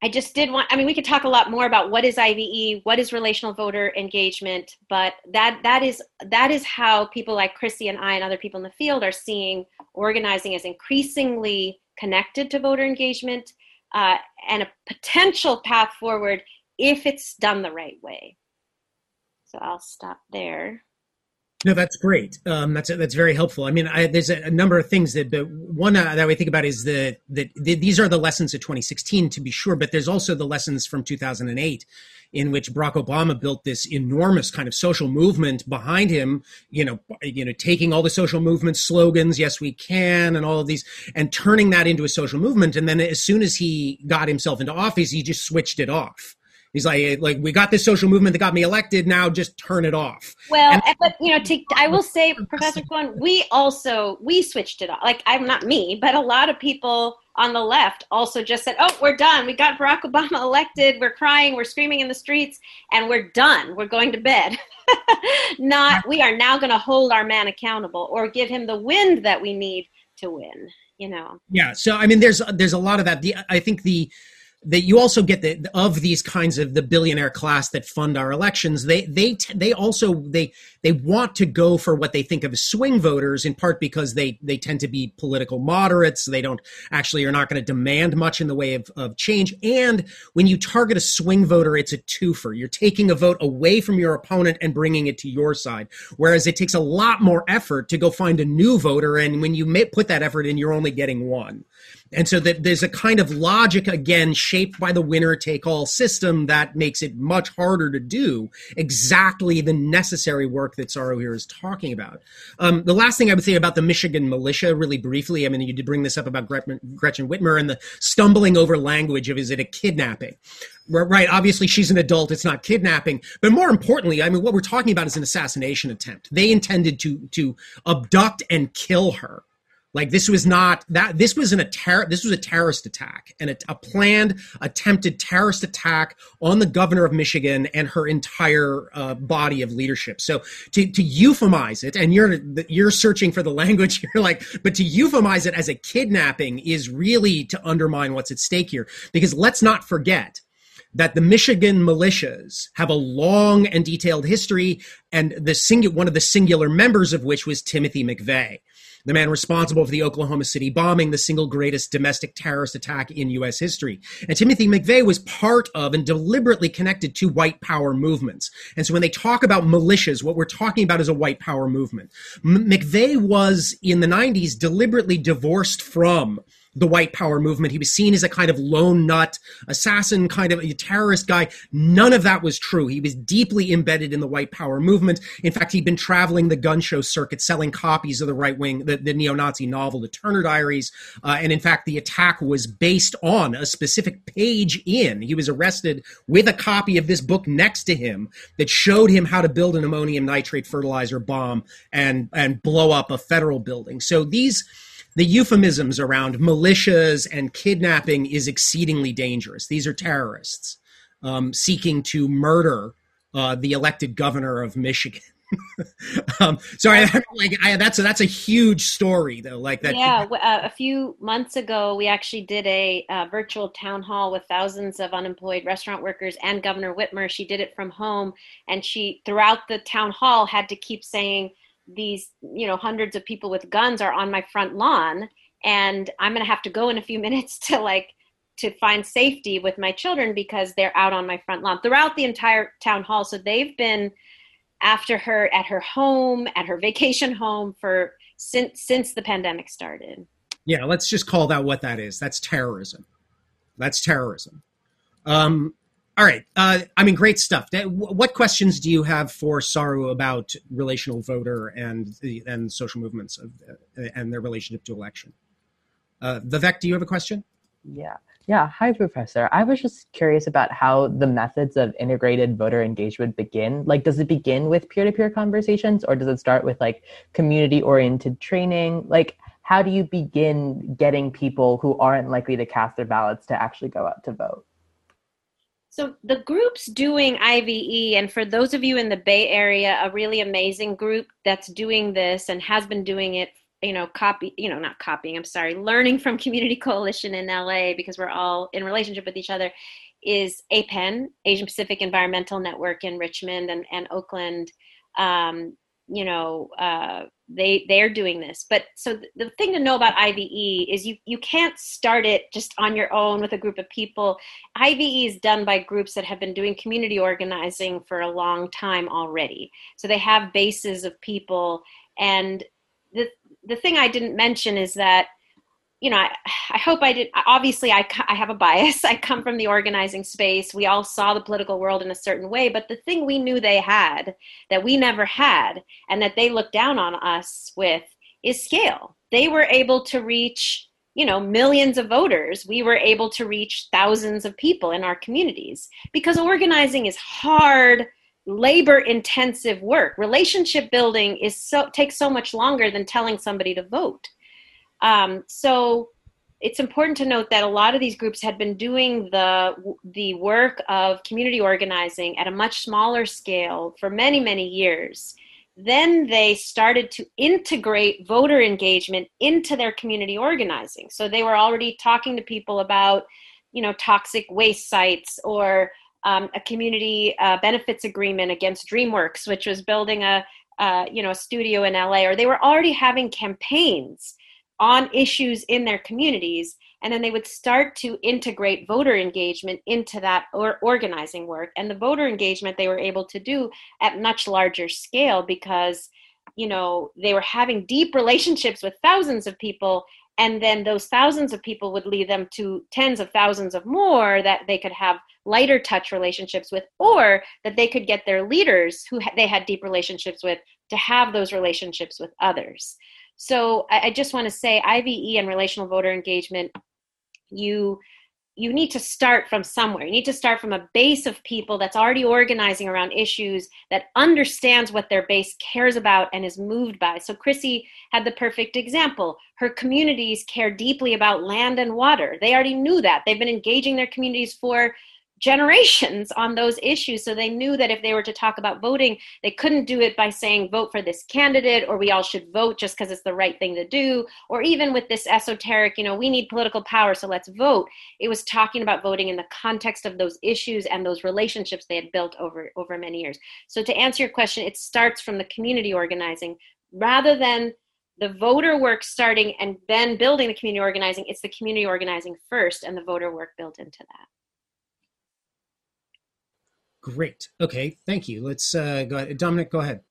I just did want, I mean, we could talk a lot more about what is IVE, what is relational voter engagement, but that, that, is, that is how people like Chrissy and I and other people in the field are seeing organizing as increasingly connected to voter engagement uh, and a potential path forward if it's done the right way. So I'll stop there. No, that's great. Um, that's that's very helpful. I mean, I, there's a, a, number of things that, but one uh, that I think about is the, that the, these are the lessons of 2016 to be sure, but there's also the lessons from 2008 in which Barack Obama built this enormous kind of social movement behind him, you know, you know, taking all the social movement slogans, yes we can, and all of these, and turning that into a social movement. And then as soon as he got himself into office, he just switched it off He's like, like we got this social movement that got me elected. Now just turn it off. Well, and- but you know, to, I will say, Professor Cohen, we also we switched it off. Like I'm not me, but a lot of people on the left also just said, "Oh, we're done. We got Barack Obama elected. We're crying. We're screaming in the streets, and we're done. We're going to bed." not we are now going to hold our man accountable or give him the wind that we need to win. You know. Yeah. So I mean, there's there's a lot of that. The I think the that you also get the of these kinds of the billionaire class that fund our elections they they they also they they want to go for what they think of as swing voters in part because they they tend to be political moderates. They don't actually are not going to demand much in the way of, of change. And when you target a swing voter it's a twofer. You're taking a vote away from your opponent and bringing it to your side. Whereas it takes a lot more effort to go find a new voter and when you put that effort in you're only getting one and so that there's a kind of logic again shaped by the winner take all system that makes it much harder to do exactly the necessary work that Saru here is talking about. Um, the last thing I would say about the Michigan militia, really briefly, I mean, you did bring this up about Gretchen Whitmer and the stumbling over language of is it a kidnapping? Right. Obviously, she's an adult. It's not kidnapping. But more importantly, I mean, what we're talking about is an assassination attempt. They intended to to abduct and kill her. Like this was not that this was an a ter- this was a terrorist attack and a, a, planned attempted terrorist attack on the governor of Michigan and her entire uh, body of leadership. So to, to euphemize it, and you're you're searching for the language, you're like, but to euphemize it as a kidnapping is really to undermine what's at stake here. Because let's not forget that the Michigan militias have a long and detailed history, and the singu- one of the singular members of which was Timothy McVeigh the man responsible for the Oklahoma City bombing, the single greatest domestic terrorist attack in U.S. history. And Timothy McVeigh was part of and deliberately connected to white power movements. And so when they talk about militias, what we're talking about is a white power movement. M- McVeigh was in the 90s deliberately divorced from the white power movement. He was seen as a kind of lone nut, assassin, kind of a terrorist guy. None of that was true. He was deeply embedded in the white power movement. In fact, he'd been traveling the gun show circuit selling copies of the right wing, the, the neo Nazi novel, The Turner Diaries. Uh, and in fact, the attack was based on a specific page in. He was arrested with a copy of this book next to him that showed him how to build an ammonium nitrate fertilizer bomb and, and blow up a federal building. So these the euphemisms around militias and kidnapping is exceedingly dangerous. These are terrorists um, seeking to murder uh, the elected governor of Michigan. um, sorry, like I, that's a, that's a huge story though. Like that. Yeah, uh, a few months ago, we actually did a uh, virtual town hall with thousands of unemployed restaurant workers and Governor Whitmer. She did it from home, and she throughout the town hall had to keep saying these, you know, hundreds of people with guns are on my front lawn, and I'm going to have to go in a few minutes to like to find safety with my children because they're out on my front lawn throughout the entire town hall. So they've been after her at her home, at her vacation home for since since the pandemic started. Yeah, let's just call that what that is. That's terrorism. That's terrorism. Um, all right. Uh, I mean, great stuff. What questions do you have for Saru about relational voter and and social movements of, uh, and their relationship to election? Uh, Vivek, do you have a question? Yeah. Yeah, hi, Professor. I was just curious about how the methods of integrated voter engagement begin. Like, does it begin with peer to peer conversations or does it start with like community oriented training? Like, how do you begin getting people who aren't likely to cast their ballots to actually go out to vote? So, the group's doing IVE, and for those of you in the Bay Area, a really amazing group that's doing this and has been doing it you know copy you know not copying i'm sorry learning from community coalition in la because we're all in relationship with each other is apen asian pacific environmental network in richmond and, and oakland. Um, you know uh, they they're doing this. But so the, thing to know about ive is you you can't start it just on your own with a group of people. Ive is done by groups that have been doing community organizing for a long time already. So they have bases of people. And the the thing I didn't mention is that you know, I, I, hope I did. Obviously, I, I have a bias. I come from the organizing space. We all saw the political world in a certain way. But the thing we knew they had that we never had and that they looked down on us with is scale. They were able to reach, you know, millions of voters. We were able to reach thousands of people in our communities because organizing is hard labor intensive work relationship building is so takes so much longer than telling somebody to vote um, so it's important to note that a lot of these groups had been doing the the work of community organizing at a much smaller scale for many many years. Then they started to integrate voter engagement into their community organizing. So they were already talking to people about you know toxic waste sites or um, a community uh, benefits agreement against DreamWorks, which was building a uh, you know a studio in LA, or they were already having campaigns on issues in their communities, and then they would start to integrate voter engagement into that or organizing work. And the voter engagement they were able to do at much larger scale because you know they were having deep relationships with thousands of people and then those thousands of people would lead them to tens of thousands of more that they could have lighter touch relationships with or that they could get their leaders who they had deep relationships with to have those relationships with others so i, I just want to say ive and relational voter engagement you you need to start from somewhere. You need to start from a base of people that's already organizing around issues that understands what their base cares about and is moved by. So Chrissy had the perfect example. Her communities care deeply about land and water. They already knew that. They've been engaging their communities for generations on those issues. So they knew that if they were to talk about voting, they couldn't do it by saying, vote for this candidate, or we all should vote just because it's the right thing to do, or even with this esoteric, you know, we need political power, so let's vote. It was talking about voting in the context of those issues and those relationships they had built over, over many years. So to answer your question, it starts from the community organizing rather than the voter work starting and then building the community organizing, it's the community organizing first and the voter work built into that. Great. Okay, thank you. Let's uh, go ahead. Dominic, go ahead.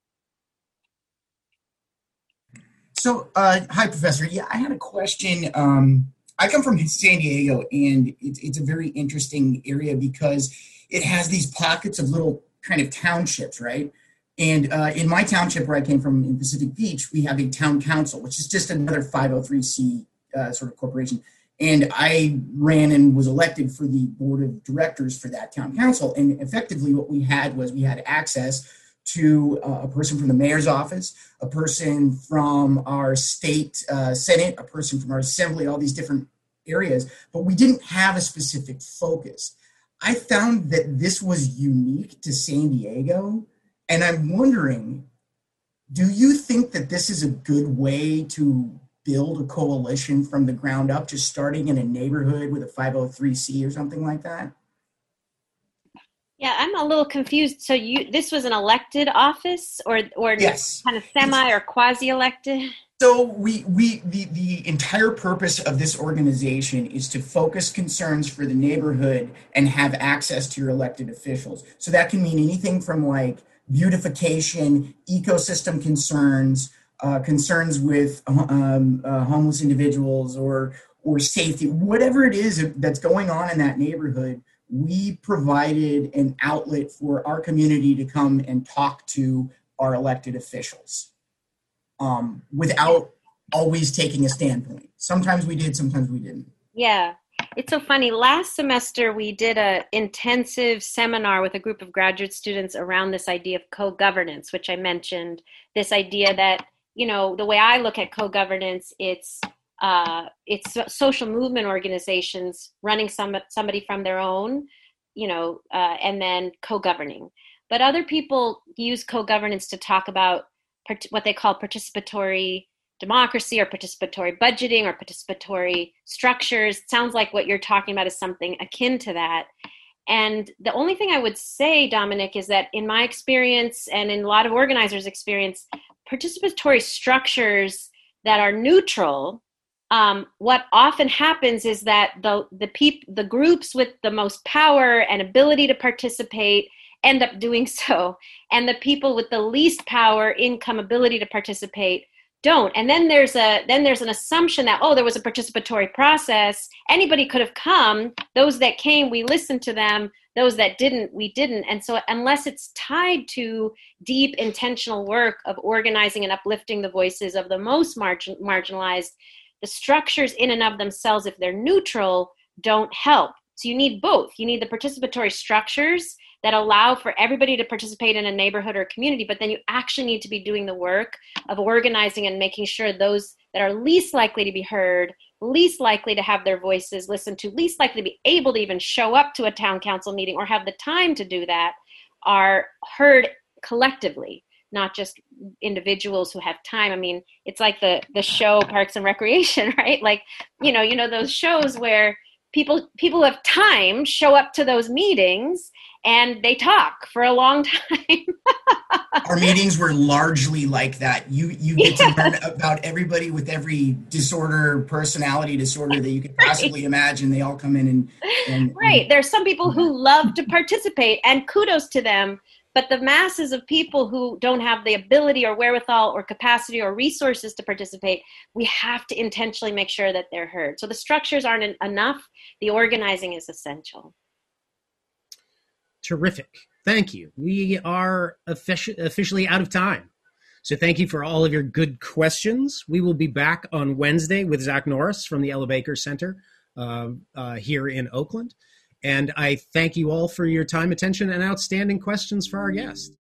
So, uh, hi, Professor. Yeah, I had a question. Um, I come from San Diego, and it's, it's a very interesting area because it has these pockets of little kind of townships, right? And uh, in my township where I came from in Pacific Beach, we have a town council, which is just another 503c uh, sort of corporation. And I ran and was elected for the board of directors for that town council. And effectively, what we had was we had access to uh, a person from the mayor's office, a person from our state uh, senate, a person from our assembly, all these different areas, but we didn't have a specific focus. I found that this was unique to San Diego, and I'm wondering do you think that this is a good way to build a coalition from the ground up, just starting in a neighborhood with a 503c or something like that? Yeah, I'm a little confused. So you this was an elected office or or yes. kind of semi or quasi elected? So we we the the entire purpose of this organization is to focus concerns for the neighborhood and have access to your elected officials. So that can mean anything from like beautification, ecosystem concerns, uh, concerns with um, uh, homeless individuals or or safety, whatever it is that's going on in that neighborhood we provided an outlet for our community to come and talk to our elected officials um, without always taking a standpoint. Sometimes we did, sometimes we didn't. Yeah. It's so funny. Last semester, we did a intensive seminar with a group of graduate students around this idea of co-governance, which I mentioned. This idea that you know the way I look at co-governance, it's uh, it's social movement organizations running some somebody from their own, you know, uh, and then co-governing. But other people use co-governance to talk about part- what they call participatory democracy or participatory budgeting or participatory structures. It sounds like what you're talking about is something akin to that. And the only thing I would say, Dominic, is that in my experience and in a lot of organizers' experience, participatory structures that are neutral um, what often happens is that the the peop- the groups with the most power and ability to participate end up doing so, and the people with the least power, income, ability to participate don't. And then there's a then there's an assumption that oh, there was a participatory process. Anybody could have come. Those that came, we listened to them. Those that didn't, we didn't. And so, unless it's tied to deep intentional work of organizing and uplifting the voices of the most margin, marginalized, the structures in and of themselves, if they're neutral, don't help. So you need both. You need the participatory structures that allow for everybody to participate in a neighborhood or community, but then you actually need to be doing the work of organizing and making sure those that are least likely to be heard, least likely to have their voices listened to, least likely to be able to even show up to a town council meeting or have the time to do that are heard collectively not just individuals who have time. I mean it's like the the show parks and recreation right? Like you know you know those shows where people people have time show up to those meetings and they talk for a long time. Our meetings were largely like that. You you get to learn about everybody with every disorder personality disorder that you could possibly right. imagine. They all come in and, and right. And, there's some people who mm-hmm. love to participate and kudos to them but the masses of people who don't have the ability or wherewithal or capacity or resources to participate, we have to intentionally make sure that they're heard. So the structures aren't enough, the organizing is essential. Terrific. Thank you. We are offici- officially out of time. So thank you for all of your good questions. We will be back on Wednesday with Zach Norris from the Ella Baker Center uh, uh, here in Oakland. And I thank you all for your time, attention, and outstanding questions for our guest.